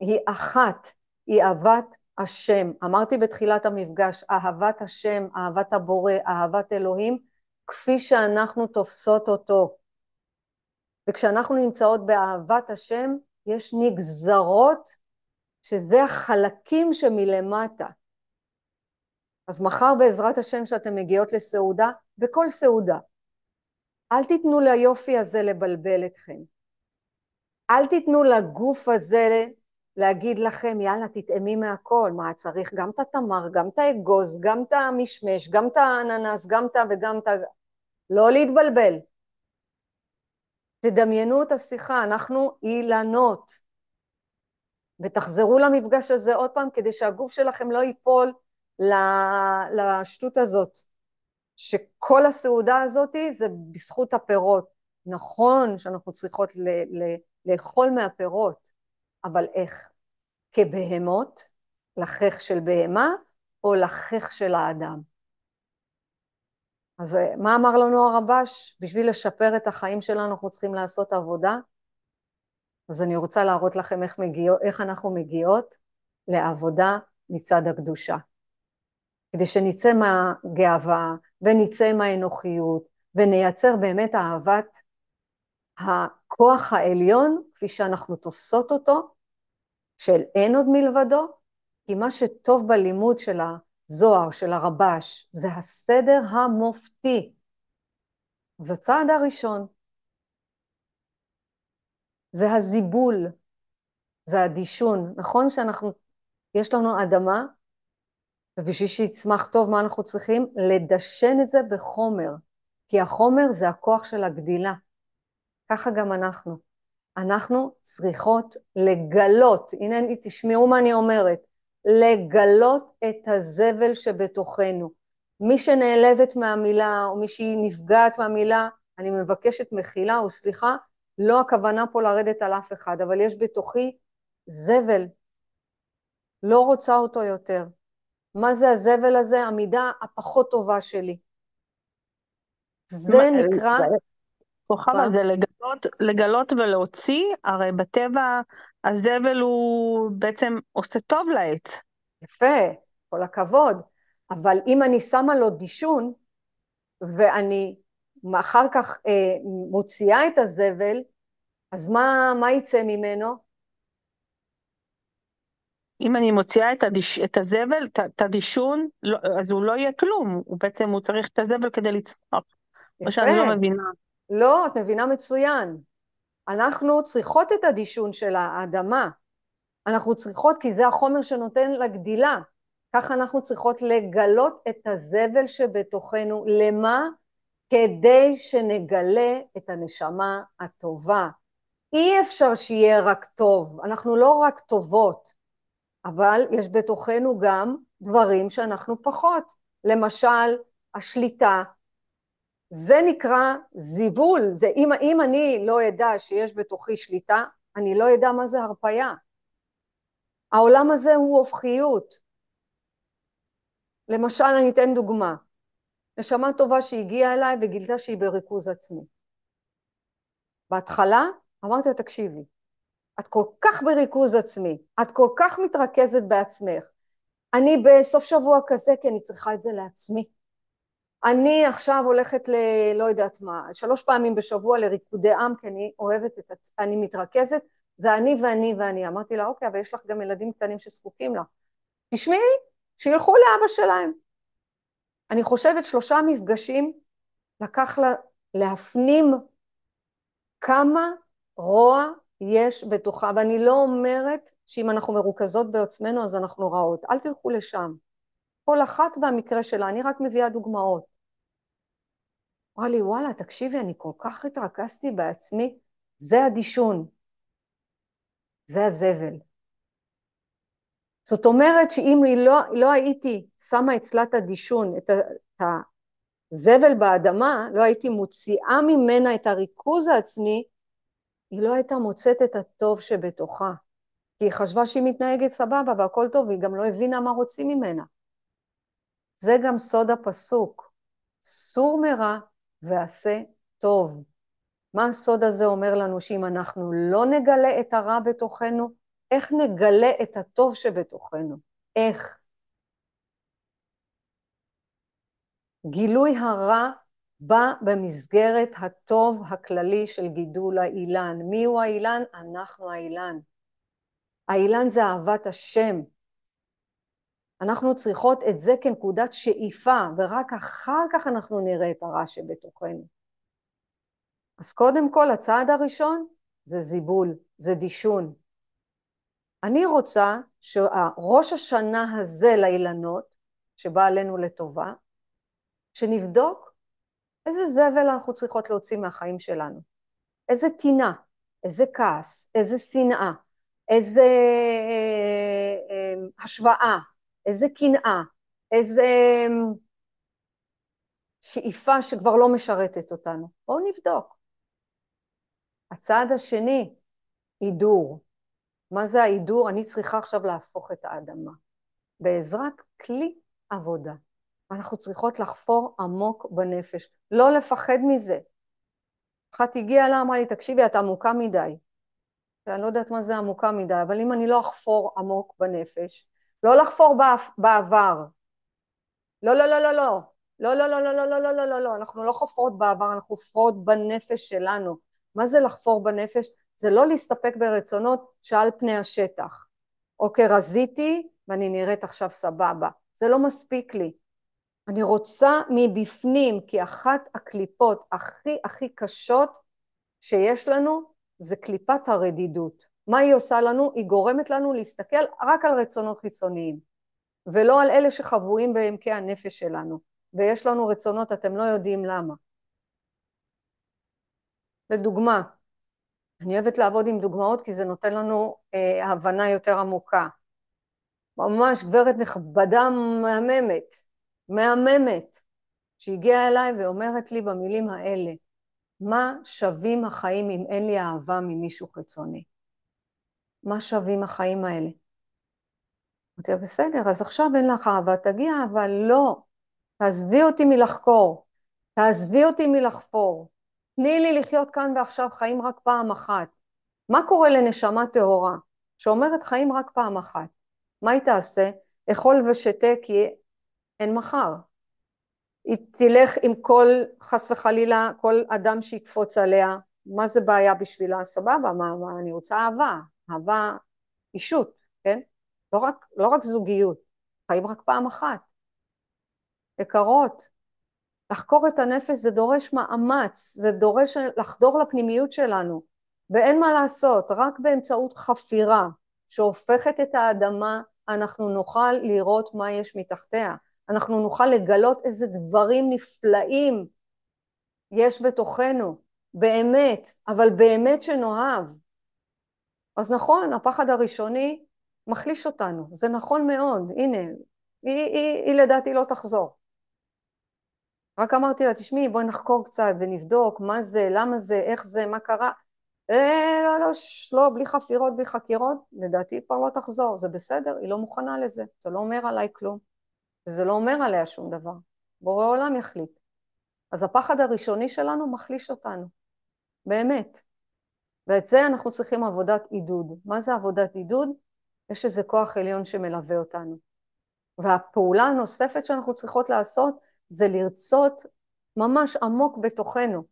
היא אחת, היא אהבת השם. אמרתי בתחילת המפגש, אהבת השם, אהבת הבורא, אהבת אלוהים, כפי שאנחנו תופסות אותו. וכשאנחנו נמצאות באהבת השם, יש נגזרות שזה החלקים שמלמטה. אז מחר בעזרת השם שאתן מגיעות לסעודה, וכל סעודה, אל תיתנו ליופי הזה לבלבל אתכם. אל תיתנו לגוף הזה להגיד לכם, יאללה, תטעמי מהכל. מה, צריך גם את התמר, גם את האגוז, גם את המשמש, גם את האננס, גם את ה... וגם את ה... לא להתבלבל. תדמיינו את השיחה, אנחנו אילנות. ותחזרו למפגש הזה עוד פעם כדי שהגוף שלכם לא ייפול לשטות הזאת, שכל הסעודה הזאת זה בזכות הפירות. נכון שאנחנו צריכות ל- ל- לאכול מהפירות, אבל איך? כבהמות, לחך של בהמה, או לחך של האדם? אז אה, מה אמר לנו הרבש? בשביל לשפר את החיים שלנו אנחנו צריכים לעשות עבודה. אז אני רוצה להראות לכם איך, מגיע, איך אנחנו מגיעות לעבודה מצד הקדושה. כדי שנצא מהגאווה ונצא מהאנוכיות ונייצר באמת אהבת הכוח העליון כפי שאנחנו תופסות אותו, של אין עוד מלבדו, כי מה שטוב בלימוד של הזוהר, של הרבש, זה הסדר המופתי. זה הצעד הראשון. זה הזיבול, זה הדישון. נכון שאנחנו, יש לנו אדמה, ובשביל שיצמח טוב, מה אנחנו צריכים? לדשן את זה בחומר, כי החומר זה הכוח של הגדילה. ככה גם אנחנו. אנחנו צריכות לגלות, הנה תשמעו מה אני אומרת, לגלות את הזבל שבתוכנו. מי שנעלבת מהמילה, או מי שהיא נפגעת מהמילה, אני מבקשת מחילה או סליחה, לא הכוונה פה לרדת על אף אחד, אבל יש בתוכי זבל. לא רוצה אותו יותר. מה זה הזבל הזה? המידה הפחות טובה שלי. זה נקרא... כוכבה זה לגלות, לגלות ולהוציא, הרי בטבע הזבל הוא בעצם עושה טוב לעץ. יפה, כל הכבוד. אבל אם אני שמה לו דישון, ואני אחר כך אה, מוציאה את הזבל, אז מה, מה יצא ממנו? אם אני מוציאה את, הדיש, את הזבל, את הדישון, לא, אז הוא לא יהיה כלום, הוא בעצם, הוא צריך את הזבל כדי לצמוח. יפה. או שאני לא מבינה. לא, את מבינה מצוין. אנחנו צריכות את הדישון של האדמה. אנחנו צריכות, כי זה החומר שנותן לגדילה. ככה אנחנו צריכות לגלות את הזבל שבתוכנו. למה? כדי שנגלה את הנשמה הטובה. אי אפשר שיהיה רק טוב, אנחנו לא רק טובות, אבל יש בתוכנו גם דברים שאנחנו פחות. למשל, השליטה, זה נקרא זיבול, זה אם, אם אני לא אדע שיש בתוכי שליטה, אני לא אדע מה זה הרפייה. העולם הזה הוא הופכיות. למשל, אני אתן דוגמה. נשמה טובה שהגיעה אליי וגילתה שהיא בריכוז עצמי. בהתחלה אמרתי לה, תקשיבי, את כל כך בריכוז עצמי, את כל כך מתרכזת בעצמך. אני בסוף שבוע כזה, כי אני צריכה את זה לעצמי. אני עכשיו הולכת ל... לא יודעת מה, שלוש פעמים בשבוע לריקודי עם, כי אני אוהבת את... עצ... אני מתרכזת, זה אני ואני ואני. אמרתי לה, אוקיי, אבל יש לך גם ילדים קטנים שזקוקים לה. תשמעי, שילכו לאבא שלהם. אני חושבת שלושה מפגשים לקח לה להפנים כמה רוע יש בתוכה, ואני לא אומרת שאם אנחנו מרוכזות בעצמנו אז אנחנו רעות, אל תלכו לשם. כל אחת והמקרה שלה, אני רק מביאה דוגמאות. אמרה לי, וואלה, תקשיבי, אני כל כך התרכזתי בעצמי, זה הדישון, זה הזבל. זאת אומרת שאם לא, לא הייתי שמה אצלה את הדישון, את, הזבל באדמה, לא הייתי מוציאה ממנה את הריכוז העצמי, היא לא הייתה מוצאת את הטוב שבתוכה. כי היא חשבה שהיא מתנהגת סבבה והכל טוב, והיא גם לא הבינה מה רוצים ממנה. זה גם סוד הפסוק. סור מרע ועשה טוב. מה הסוד הזה אומר לנו? שאם אנחנו לא נגלה את הרע בתוכנו, איך נגלה את הטוב שבתוכנו? איך? גילוי הרע בא במסגרת הטוב הכללי של גידול האילן. מי הוא האילן? אנחנו האילן. האילן זה אהבת השם. אנחנו צריכות את זה כנקודת שאיפה, ורק אחר כך אנחנו נראה את הרע שבתוכנו. אז קודם כל, הצעד הראשון זה זיבול, זה דישון. אני רוצה שהראש השנה הזה לאילנות, שבא עלינו לטובה, שנבדוק איזה זבל אנחנו צריכות להוציא מהחיים שלנו, איזה טינה, איזה כעס, איזה שנאה, איזה אה, אה, השוואה, איזה קנאה, איזה אה, שאיפה שכבר לא משרתת אותנו. בואו נבדוק. הצעד השני, הידור. מה זה ההידור? אני צריכה עכשיו להפוך את האדמה. בעזרת כלי עבודה. אנחנו צריכות לחפור עמוק בנפש, לא לפחד מזה. אחת הגיעה לה, אמרה לי, תקשיבי, את עמוקה מדי. אני לא יודעת מה זה עמוקה מדי, אבל אם אני לא אחפור עמוק בנפש, לא לחפור בעבר. לא, לא, לא, לא, לא. לא, לא, לא, לא, לא, לא, לא, לא, לא, לא, אנחנו לא חופרות בעבר, אנחנו חופרות בנפש שלנו. מה זה לחפור בנפש? זה לא להסתפק ברצונות שעל פני השטח. אוקיי, רזיתי ואני נראית עכשיו סבבה. זה לא מספיק לי. אני רוצה מבפנים, כי אחת הקליפות הכי הכי קשות שיש לנו זה קליפת הרדידות. מה היא עושה לנו? היא גורמת לנו להסתכל רק על רצונות חיצוניים, ולא על אלה שחבויים בעמקי הנפש שלנו. ויש לנו רצונות, אתם לא יודעים למה. לדוגמה, אני אוהבת לעבוד עם דוגמאות כי זה נותן לנו אה, הבנה יותר עמוקה. ממש גברת נכבדה מהממת, מהממת, שהגיעה אליי ואומרת לי במילים האלה, מה שווים החיים אם אין לי אהבה ממישהו חיצוני? מה שווים החיים האלה? אמרתי לה, בסדר, אז עכשיו אין לך אהבה, תגיע, אבל לא, תעזבי אותי מלחקור, תעזבי אותי מלחפור, תני לי לחיות כאן ועכשיו חיים רק פעם אחת. מה קורה לנשמה טהורה שאומרת חיים רק פעם אחת? מה היא תעשה? אכול ושתה כי אין מחר. היא תלך עם כל, חס וחלילה, כל אדם שיקפוץ עליה, מה זה בעיה בשבילה? סבבה, מה, מה אני רוצה אהבה, אהבה אישות, כן? לא רק, לא רק זוגיות, חיים רק פעם אחת. יקרות, לחקור את הנפש זה דורש מאמץ, זה דורש לחדור לפנימיות שלנו, ואין מה לעשות, רק באמצעות חפירה שהופכת את האדמה אנחנו נוכל לראות מה יש מתחתיה, אנחנו נוכל לגלות איזה דברים נפלאים יש בתוכנו, באמת, אבל באמת שנאהב. אז נכון, הפחד הראשוני מחליש אותנו, זה נכון מאוד, הנה, היא, היא, היא, היא לדעתי לא תחזור. רק אמרתי לה, תשמעי, בואי נחקור קצת ונבדוק מה זה, למה זה, איך זה, מה קרה. אה, לא, לא, לא, בלי חפירות, בלי חקירות, לדעתי כבר לא תחזור, זה בסדר, היא לא מוכנה לזה, זה לא אומר עליי כלום, זה לא אומר עליה שום דבר, בורא עולם יחליט. אז הפחד הראשוני שלנו מחליש אותנו, באמת. ואת זה אנחנו צריכים עבודת עידוד. מה זה עבודת עידוד? יש איזה כוח עליון שמלווה אותנו. והפעולה הנוספת שאנחנו צריכות לעשות זה לרצות ממש עמוק בתוכנו.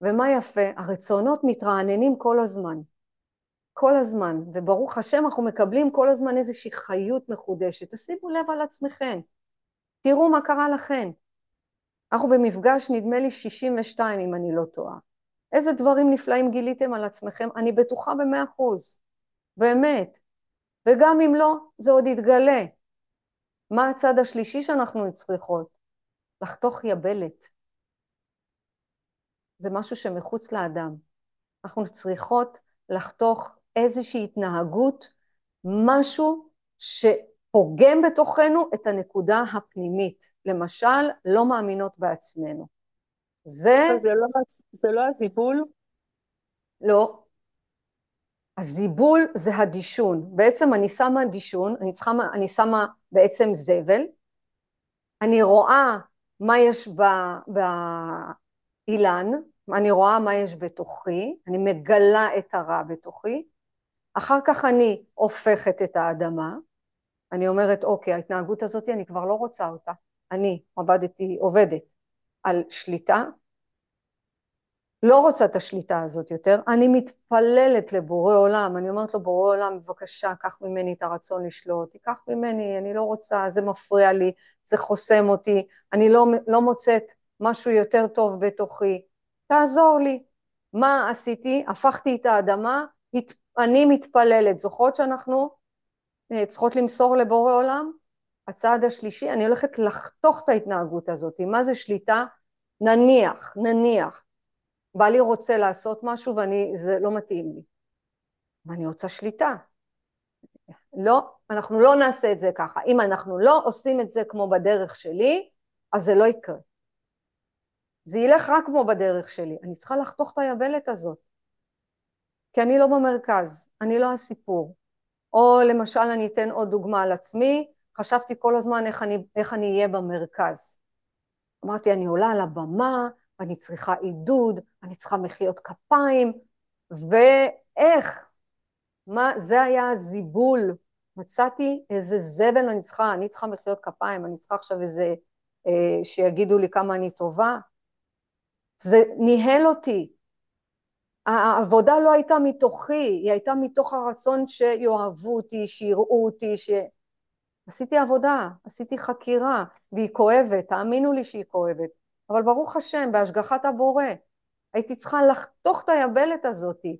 ומה יפה? הרצונות מתרעננים כל הזמן. כל הזמן, וברוך השם אנחנו מקבלים כל הזמן איזושהי חיות מחודשת. תשימו לב על עצמכם, תראו מה קרה לכם. אנחנו במפגש נדמה לי 62 אם אני לא טועה. איזה דברים נפלאים גיליתם על עצמכם, אני בטוחה במאה אחוז, באמת. וגם אם לא, זה עוד יתגלה. מה הצד השלישי שאנחנו צריכות? לחתוך יבלת. זה משהו שמחוץ לאדם. אנחנו צריכות לחתוך איזושהי התנהגות, משהו שפוגם בתוכנו את הנקודה הפנימית. למשל, לא מאמינות בעצמנו. זה... זה לא, זה לא הזיבול? לא. הזיבול זה הדישון. בעצם אני שמה דישון, אני, צריכה, אני שמה בעצם זבל, אני רואה מה יש באילן, אני רואה מה יש בתוכי, אני מגלה את הרע בתוכי, אחר כך אני הופכת את האדמה, אני אומרת אוקיי ההתנהגות הזאת אני כבר לא רוצה אותה, אני עבדתי, עובדת על שליטה, לא רוצה את השליטה הזאת יותר, אני מתפללת לבורא עולם, אני אומרת לו בורא עולם בבקשה קח ממני את הרצון לשלוט, תיקח ממני, אני לא רוצה, זה מפריע לי, זה חוסם אותי, אני לא, לא מוצאת משהו יותר טוב בתוכי, תעזור לי. מה עשיתי? הפכתי את האדמה, אני מתפללת. זוכרות שאנחנו אה, צריכות למסור לבורא עולם? הצעד השלישי, אני הולכת לחתוך את ההתנהגות הזאת. מה זה שליטה? נניח, נניח, בעלי רוצה לעשות משהו וזה לא מתאים לי. ואני רוצה שליטה. לא, אנחנו לא נעשה את זה ככה. אם אנחנו לא עושים את זה כמו בדרך שלי, אז זה לא יקרה. זה ילך רק כמו בדרך שלי. אני צריכה לחתוך את היבלת הזאת. כי אני לא במרכז, אני לא הסיפור. או למשל, אני אתן עוד דוגמה על עצמי, חשבתי כל הזמן איך אני, איך אני אהיה במרכז. אמרתי, אני עולה על הבמה, אני צריכה עידוד, אני צריכה מחיאות כפיים, ואיך? מה, זה היה הזיבול. מצאתי איזה זבל אני צריכה, אני צריכה מחיאות כפיים, אני צריכה עכשיו איזה, אה, שיגידו לי כמה אני טובה. זה ניהל אותי. העבודה לא הייתה מתוכי, היא הייתה מתוך הרצון שיאהבו אותי, שיראו אותי, ש... עשיתי עבודה, עשיתי חקירה, והיא כואבת, תאמינו לי שהיא כואבת, אבל ברוך השם, בהשגחת הבורא, הייתי צריכה לחתוך את היבלת הזאתי,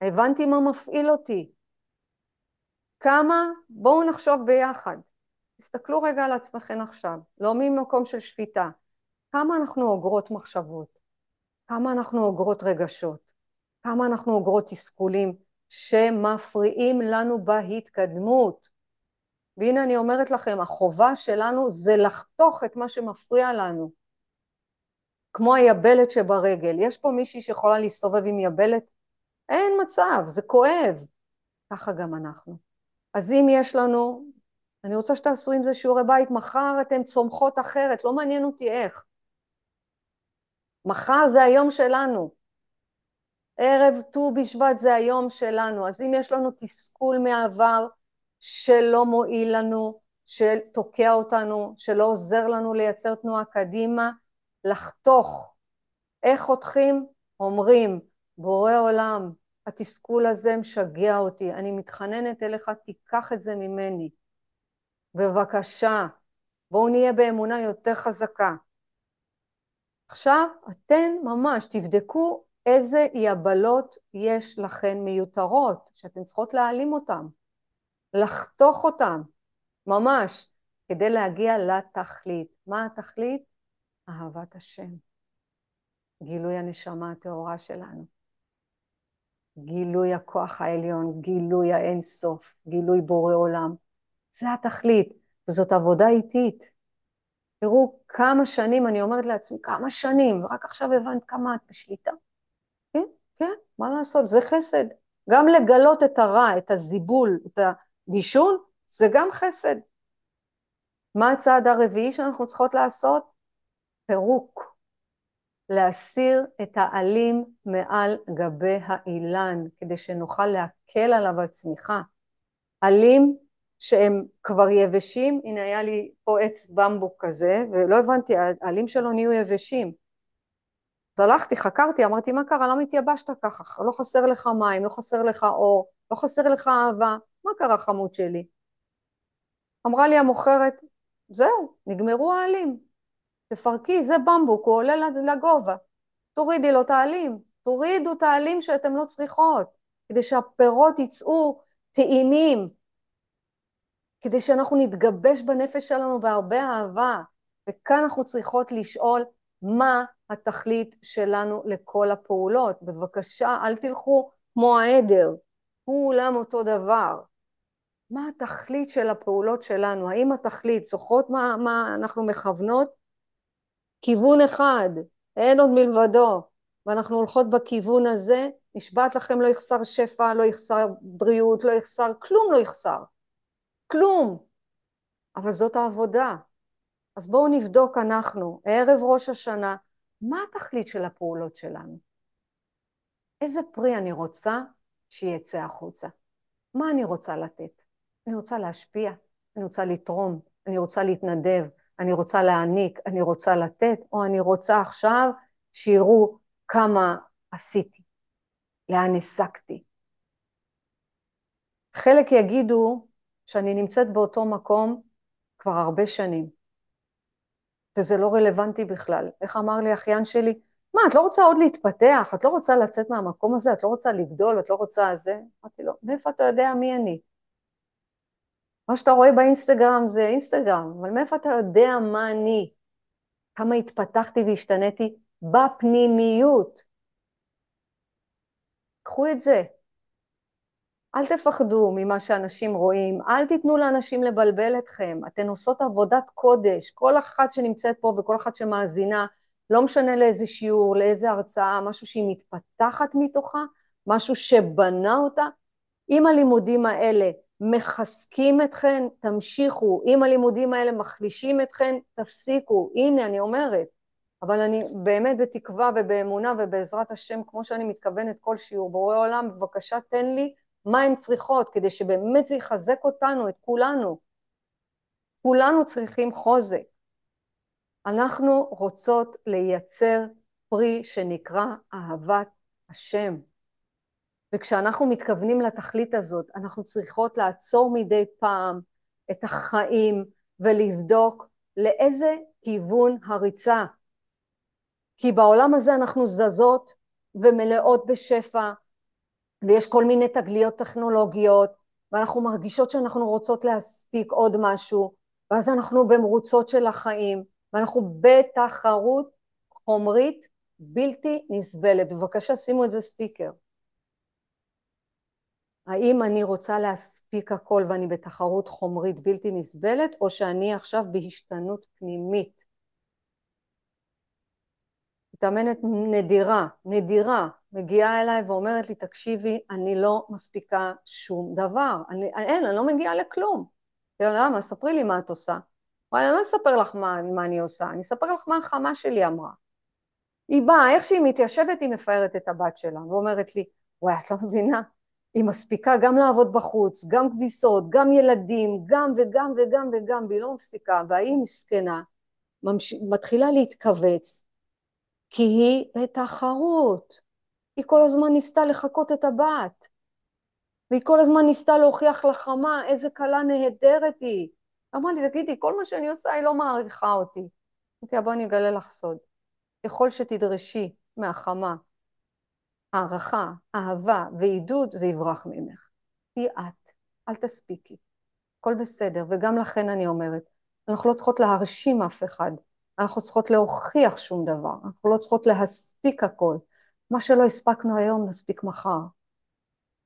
הבנתי מה מפעיל אותי. כמה, בואו נחשוב ביחד, תסתכלו רגע על עצמכם עכשיו, לא ממקום של שפיטה, כמה אנחנו אוגרות מחשבות, כמה אנחנו אוגרות רגשות, כמה אנחנו אוגרות תסכולים שמפריעים לנו בהתקדמות. והנה אני אומרת לכם, החובה שלנו זה לחתוך את מה שמפריע לנו. כמו היבלת שברגל. יש פה מישהי שיכולה להסתובב עם יבלת? אין מצב, זה כואב. ככה גם אנחנו. אז אם יש לנו, אני רוצה שתעשו עם זה שיעורי בית, מחר אתן צומחות אחרת, לא מעניין אותי איך. מחר זה היום שלנו. ערב ט"ו בשבט זה היום שלנו, אז אם יש לנו תסכול מהעבר שלא מועיל לנו, שתוקע אותנו, שלא עוזר לנו לייצר תנועה קדימה, לחתוך. איך חותכים? אומרים, בורא עולם, התסכול הזה משגע אותי, אני מתחננת אליך, תיקח את זה ממני. בבקשה, בואו נהיה באמונה יותר חזקה. עכשיו אתן ממש תבדקו איזה יבלות יש לכן מיותרות, שאתן צריכות להעלים אותן, לחתוך אותן, ממש, כדי להגיע לתכלית. מה התכלית? אהבת השם. גילוי הנשמה הטהורה שלנו. גילוי הכוח העליון, גילוי האינסוף, גילוי בורא עולם. זה התכלית, וזאת עבודה איטית. תראו כמה שנים, אני אומרת לעצמי, כמה שנים, ורק עכשיו הבנת כמה את בשליטה. מה לעשות, זה חסד. גם לגלות את הרע, את הזיבול, את הדישון, זה גם חסד. מה הצעד הרביעי שאנחנו צריכות לעשות? פירוק. להסיר את העלים מעל גבי האילן, כדי שנוכל להקל עליו הצמיחה. עלים שהם כבר יבשים, הנה היה לי פה עץ במבוק כזה, ולא הבנתי, העלים שלו נהיו יבשים. הלכתי, חקרתי, אמרתי, מה קרה? למה התייבשת ככה? לא חסר לך מים, לא חסר לך אור, לא חסר לך אהבה, מה קרה חמוד שלי? אמרה לי המוכרת, זהו, נגמרו העלים. תפרקי, זה במבוק, הוא עולה לגובה. תורידי לו את העלים, תורידו את העלים שאתם לא צריכות, כדי שהפירות יצאו טעימים, כדי שאנחנו נתגבש בנפש שלנו בהרבה אהבה. וכאן אנחנו צריכות לשאול מה התכלית שלנו לכל הפעולות. בבקשה, אל תלכו כמו העדר, כולם אותו דבר. מה התכלית של הפעולות שלנו? האם התכלית, זוכרות מה, מה אנחנו מכוונות? כיוון אחד, אין עוד מלבדו, ואנחנו הולכות בכיוון הזה, נשבעת לכם לא יחסר שפע, לא יחסר בריאות, לא יחסר, כלום לא יחסר. כלום. אבל זאת העבודה. אז בואו נבדוק אנחנו, ערב ראש השנה, מה התכלית של הפעולות שלנו? איזה פרי אני רוצה שיצא החוצה? מה אני רוצה לתת? אני רוצה להשפיע, אני רוצה לתרום, אני רוצה להתנדב, אני רוצה להעניק, אני רוצה לתת, או אני רוצה עכשיו שיראו כמה עשיתי, לאן הסקתי. חלק יגידו שאני נמצאת באותו מקום כבר הרבה שנים. וזה לא רלוונטי בכלל. איך אמר לי אחיין שלי? מה, את לא רוצה עוד להתפתח? את לא רוצה לצאת מהמקום הזה? את לא רוצה לגדול? את לא רוצה זה? אמרתי לו, מאיפה אתה יודע מי אני? מה שאתה רואה באינסטגרם זה אינסטגרם, אבל מאיפה אתה יודע מה אני? כמה התפתחתי והשתניתי בפנימיות. קחו את זה. אל תפחדו ממה שאנשים רואים, אל תיתנו לאנשים לבלבל אתכם, אתן עושות עבודת קודש, כל אחת שנמצאת פה וכל אחת שמאזינה, לא משנה לאיזה שיעור, לאיזה הרצאה, משהו שהיא מתפתחת מתוכה, משהו שבנה אותה, אם הלימודים האלה מחזקים אתכן, תמשיכו, אם הלימודים האלה מחלישים אתכן, תפסיקו, הנה אני אומרת, אבל אני באמת בתקווה ובאמונה ובעזרת השם, כמו שאני מתכוונת כל שיעור, בורא עולם, בבקשה תן לי מה הן צריכות, כדי שבאמת זה יחזק אותנו, את כולנו. כולנו צריכים חוזק. אנחנו רוצות לייצר פרי שנקרא אהבת השם. וכשאנחנו מתכוונים לתכלית הזאת, אנחנו צריכות לעצור מדי פעם את החיים ולבדוק לאיזה כיוון הריצה. כי בעולם הזה אנחנו זזות ומלאות בשפע, ויש כל מיני תגליות טכנולוגיות, ואנחנו מרגישות שאנחנו רוצות להספיק עוד משהו, ואז אנחנו במרוצות של החיים, ואנחנו בתחרות חומרית בלתי נסבלת. בבקשה שימו את זה סטיקר. האם אני רוצה להספיק הכל ואני בתחרות חומרית בלתי נסבלת, או שאני עכשיו בהשתנות פנימית? מתאמנת נדירה, נדירה, מגיעה אליי ואומרת לי, תקשיבי, אני לא מספיקה שום דבר. אני, אין, אני לא מגיעה לכלום. תראה, למה? ספרי לי מה את עושה. אבל אני לא אספר לך מה, מה אני עושה, אני אספר לך מה החמה שלי אמרה. היא באה, איך שהיא מתיישבת, היא מפארת את הבת שלה, ואומרת לי, וואי, את לא מבינה? היא מספיקה גם לעבוד בחוץ, גם כביסות, גם ילדים, גם וגם וגם וגם, והיא לא מפסיקה, והיא מסכנה, ממש... מתחילה להתכווץ, כי היא בתחרות. היא כל הזמן ניסתה לחקות את הבת, והיא כל הזמן ניסתה להוכיח לחמה איזה כלה נהדרת היא. אמרה לי, תגידי, כל מה שאני עושה היא לא מעריכה אותי. אמרתי בואי אני אגלה לך סוד. ככל שתדרשי מהחמה הערכה, אהבה ועידוד, זה יברח ממך. תהיי את, אל תספיקי. הכל בסדר, וגם לכן אני אומרת, אנחנו לא צריכות להרשים אף אחד, אנחנו צריכות להוכיח שום דבר, אנחנו לא צריכות להספיק הכל. מה שלא הספקנו היום נספיק מחר.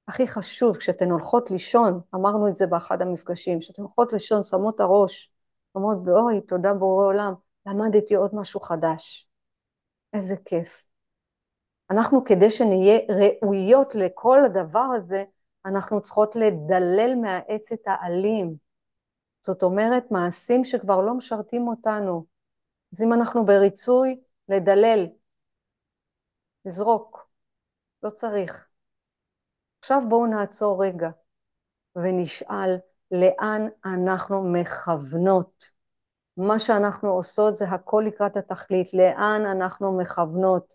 הכי חשוב, כשאתן הולכות לישון, אמרנו את זה באחד המפגשים, כשאתן הולכות לישון, שמות הראש, אומרות, אוי, תודה בורא עולם, למדתי עוד משהו חדש. איזה כיף. אנחנו כדי שנהיה ראויות לכל הדבר הזה, אנחנו צריכות לדלל מהעץ את העלים. זאת אומרת, מעשים שכבר לא משרתים אותנו. אז אם אנחנו בריצוי, לדלל, לזרוק, לא צריך. עכשיו בואו נעצור רגע ונשאל לאן אנחנו מכוונות. מה שאנחנו עושות זה הכל לקראת התכלית, לאן אנחנו מכוונות.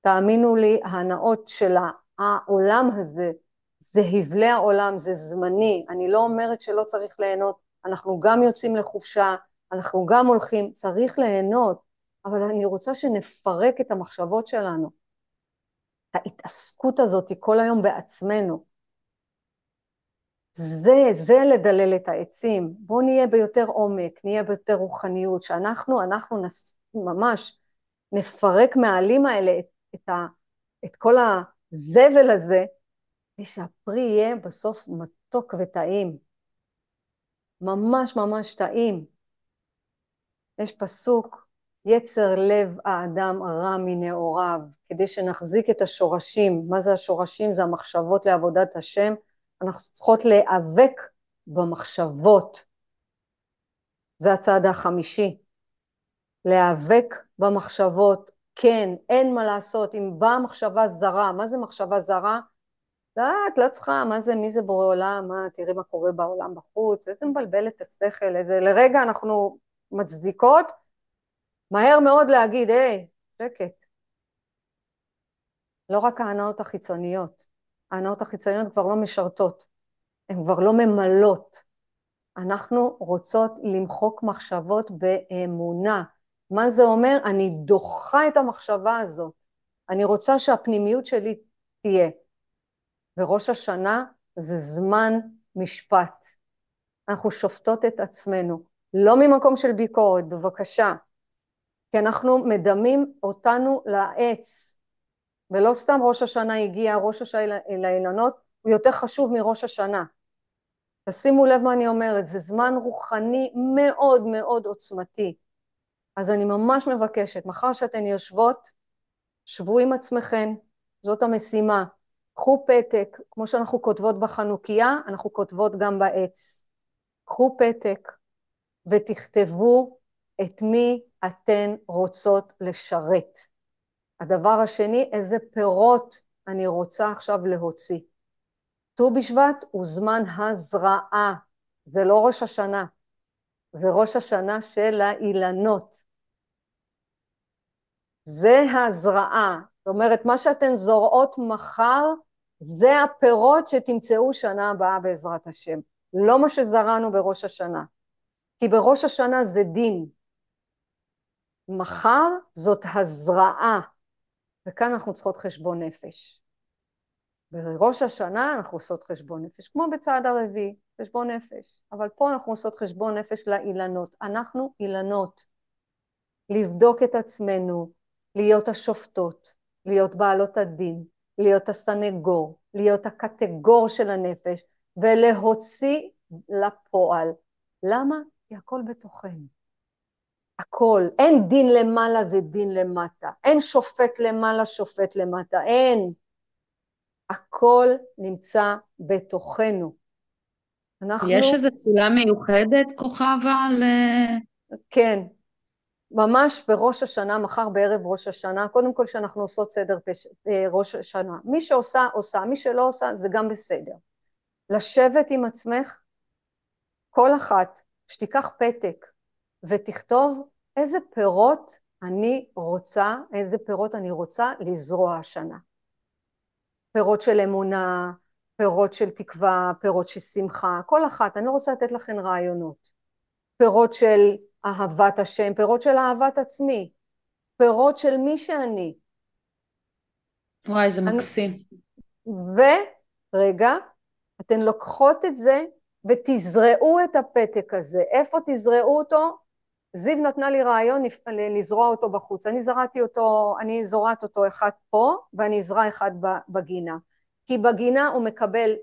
תאמינו לי, ההנאות של העולם הזה, זה הבלי העולם, זה זמני. אני לא אומרת שלא צריך ליהנות, אנחנו גם יוצאים לחופשה, אנחנו גם הולכים, צריך ליהנות, אבל אני רוצה שנפרק את המחשבות שלנו. ההתעסקות הזאת כל היום בעצמנו. זה, זה לדלל את העצים. בואו נהיה ביותר עומק, נהיה ביותר רוחניות, שאנחנו, אנחנו נס, ממש נפרק מהעלים האלה את את, ה, את כל הזבל הזה, ושהפרי יהיה בסוף מתוק וטעים. ממש ממש טעים. יש פסוק, יצר לב האדם רע מנעוריו, כדי שנחזיק את השורשים. מה זה השורשים? זה המחשבות לעבודת השם. אנחנו צריכות להיאבק במחשבות. זה הצעד החמישי. להיאבק במחשבות, כן, אין מה לעשות, אם באה מחשבה זרה, מה זה מחשבה זרה? לא, את לא צריכה, מה זה, מי זה בורא עולם, מה, תראי מה קורה בעולם בחוץ, איזה מבלבל את השכל, איזה, לרגע אנחנו מצדיקות, מהר מאוד להגיד, היי, שקט. לא רק ההנאות החיצוניות, ההנאות החיצוניות כבר לא משרתות, הן כבר לא ממלאות. אנחנו רוצות למחוק מחשבות באמונה, מה זה אומר? אני דוחה את המחשבה הזאת. אני רוצה שהפנימיות שלי תהיה. וראש השנה זה זמן משפט. אנחנו שופטות את עצמנו, לא ממקום של ביקורת, בבקשה, כי אנחנו מדמים אותנו לעץ, ולא סתם ראש השנה הגיע, ראש השנה לאילנות, הוא יותר חשוב מראש השנה. תשימו לב מה אני אומרת, זה זמן רוחני מאוד מאוד עוצמתי. אז אני ממש מבקשת, מחר שאתן יושבות, שבו עם עצמכן, זאת המשימה. קחו פתק, כמו שאנחנו כותבות בחנוכיה, אנחנו כותבות גם בעץ. קחו פתק ותכתבו את מי אתן רוצות לשרת. הדבר השני, איזה פירות אני רוצה עכשיו להוציא. ט"ו בשבט הוא זמן הזרעה, זה לא ראש השנה, זה ראש השנה של האילנות. זה הזרעה, זאת אומרת, מה שאתן זורעות מחר, זה הפירות שתמצאו שנה הבאה בעזרת השם. לא מה שזרענו בראש השנה. כי בראש השנה זה דין. מחר זאת הזרעה, וכאן אנחנו צריכות חשבון נפש. בראש השנה אנחנו עושות חשבון נפש, כמו בצעד הרביעי, חשבון נפש. אבל פה אנחנו עושות חשבון נפש לאילנות. אנחנו אילנות. לבדוק את עצמנו, להיות השופטות, להיות בעלות הדין, להיות הסנגור, להיות הקטגור של הנפש, ולהוציא לפועל. למה? כי הכל בתוכנו. הכל. אין דין למעלה ודין למטה. אין שופט למעלה, שופט למטה. אין. הכל נמצא בתוכנו. אנחנו... יש איזו תפילה מיוחדת, כוכבה, ל... כן. ממש בראש השנה, מחר בערב ראש השנה, קודם כל שאנחנו עושות סדר פש... אה, ראש השנה. מי שעושה, עושה, מי שלא עושה, זה גם בסדר. לשבת עם עצמך, כל אחת, שתיקח פתק ותכתוב איזה פירות אני רוצה, איזה פירות אני רוצה לזרוע השנה. פירות של אמונה, פירות של תקווה, פירות של שמחה, כל אחת, אני רוצה לתת לכן רעיונות. פירות של אהבת השם, פירות של אהבת עצמי, פירות של מי שאני. וואי, זה מקסים. ורגע, אתן לוקחות את זה ותזרעו את הפתק הזה. איפה תזרעו אותו? זיו נתנה לי רעיון לזרוע אותו בחוץ. אני זרעתי אותו, אני זורעת אותו אחד פה, ואני אזרע אחד בגינה. כי בגינה הוא מקבל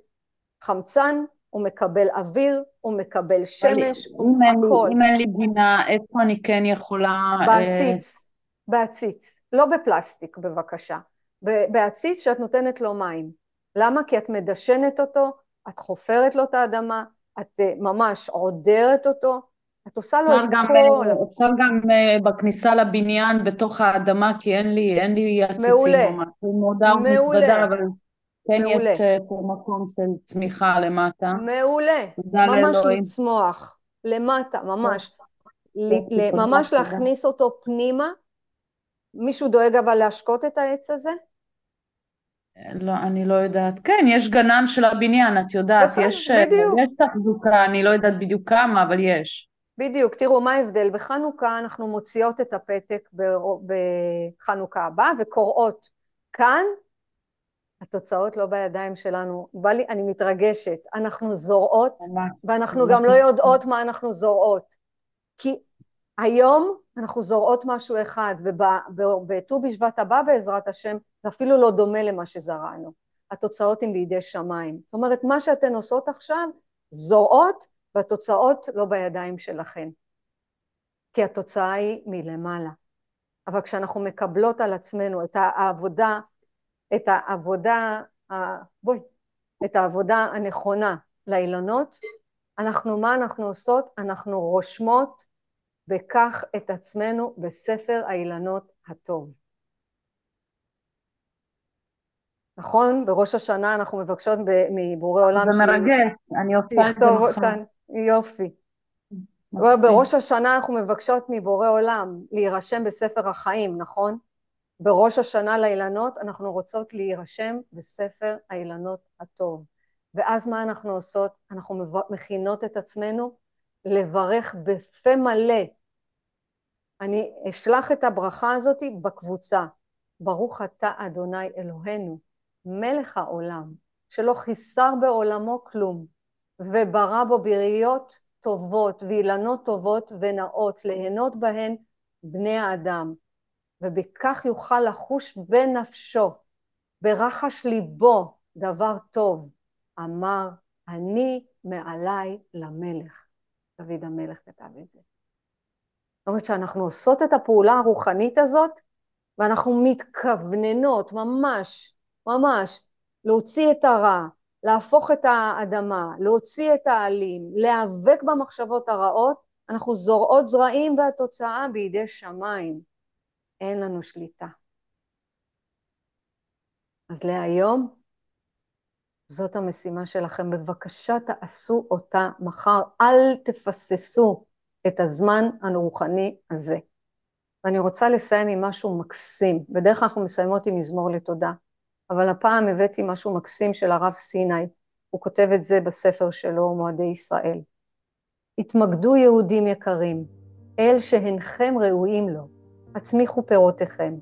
חמצן, הוא מקבל אוויר, הוא מקבל שמש, הוא הכל. אם אין לי גינה, איפה אני כן יכולה... בעציץ, אה... בעציץ. לא בפלסטיק, בבקשה. בעציץ שאת נותנת לו מים. למה? כי את מדשנת אותו, את חופרת לו את האדמה, את אה, ממש עודרת אותו, את עושה לו את גם, כל... אפשר גם uh, בכניסה לבניין, בתוך האדמה, כי אין לי, אין לי עציצים מעולה. ממש. מודר מעולה. אבל כן מעולה. יש פה מקום של צמיחה למטה. מעולה. ממש לאלוהים. לצמוח, למטה, ממש. תודה, ממש. להכניס אותו פנימה. מישהו דואג אבל להשקות את העץ הזה? לא, אני לא יודעת. כן, יש גנן של הבניין, את יודעת, בסדר, יש, אה, בדיוק. יש תחזוקה, אני לא יודעת בדיוק כמה, אבל יש. בדיוק, תראו מה ההבדל, בחנוכה אנחנו מוציאות את הפתק בחנוכה הבא וקוראות כאן, התוצאות לא בידיים שלנו, בא לי, אני מתרגשת, אנחנו זורעות. ואנחנו גם לא יודעות מה אנחנו זורעות, כי היום אנחנו זורעות משהו אחד ובט"ו בשבט הבא בעזרת השם זה אפילו לא דומה למה שזרענו, התוצאות הן בידי שמיים, זאת אומרת מה שאתן עושות עכשיו זורעות והתוצאות לא בידיים שלכן, כי התוצאה היא מלמעלה. אבל כשאנחנו מקבלות על עצמנו את העבודה, את העבודה, בואי, את העבודה הנכונה לאילנות, אנחנו, מה אנחנו עושות? אנחנו רושמות בכך את עצמנו בספר האילנות הטוב. נכון? בראש השנה אנחנו מבקשות מבורא עולם זה מרגש, אני עושה את זה מחר. אותן, יופי. מקסים. בראש השנה אנחנו מבקשות מבורא עולם להירשם בספר החיים, נכון? בראש השנה לאילנות אנחנו רוצות להירשם בספר האילנות הטוב. ואז מה אנחנו עושות? אנחנו מכינות את עצמנו לברך בפה מלא. אני אשלח את הברכה הזאת בקבוצה. ברוך אתה אדוני אלוהינו, מלך העולם, שלא חיסר בעולמו כלום, וברא בו בראיות טובות ואילנות טובות ונאות, ליהנות בהן בני האדם, ובכך יוכל לחוש בנפשו, ברחש ליבו, דבר טוב, אמר, אני מעליי למלך. דוד המלך כתב את זה. זאת אומרת שאנחנו עושות את הפעולה הרוחנית הזאת, ואנחנו מתכווננות ממש, ממש, להוציא את הרע, להפוך את האדמה, להוציא את העלים, להיאבק במחשבות הרעות, אנחנו זורעות זרעים והתוצאה בידי שמיים. אין לנו שליטה. אז להיום, זאת המשימה שלכם. בבקשה תעשו אותה מחר. אל תפספסו את הזמן הרוחני הזה. ואני רוצה לסיים עם משהו מקסים. בדרך כלל אנחנו מסיימות עם מזמור לתודה, אבל הפעם הבאתי משהו מקסים של הרב סיני. הוא כותב את זה בספר שלו, מועדי ישראל. התמקדו יהודים יקרים, אל שהנכם ראויים לו, הצמיחו פירותיכם.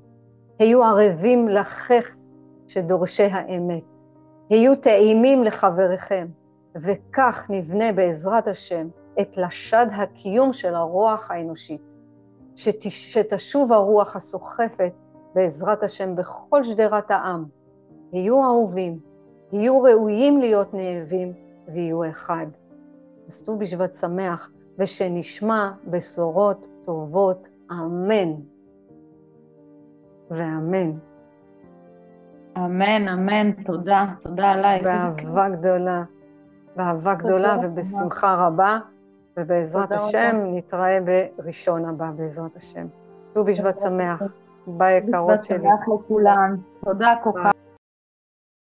היו ערבים לחך שדורשי האמת. היו טעימים לחבריכם, וכך נבנה בעזרת השם את לשד הקיום של הרוח האנושית. שתש... שתשוב הרוח הסוחפת בעזרת השם בכל שדרת העם. היו אהובים, יהיו ראויים להיות נאבים ויהיו אחד. אז ט"ו בשבט שמח, ושנשמע בשורות טובות, אמן ואמן. אמן, אמן, תודה, תודה עלייך. באהבה גדולה, באהבה גדולה ובשמחה רבה, ובעזרת השם נתראה בראשון הבא, בעזרת השם. ט"ו בשבט שמח, ביי יקרות שלי. שמח לכולם, תודה כל כך.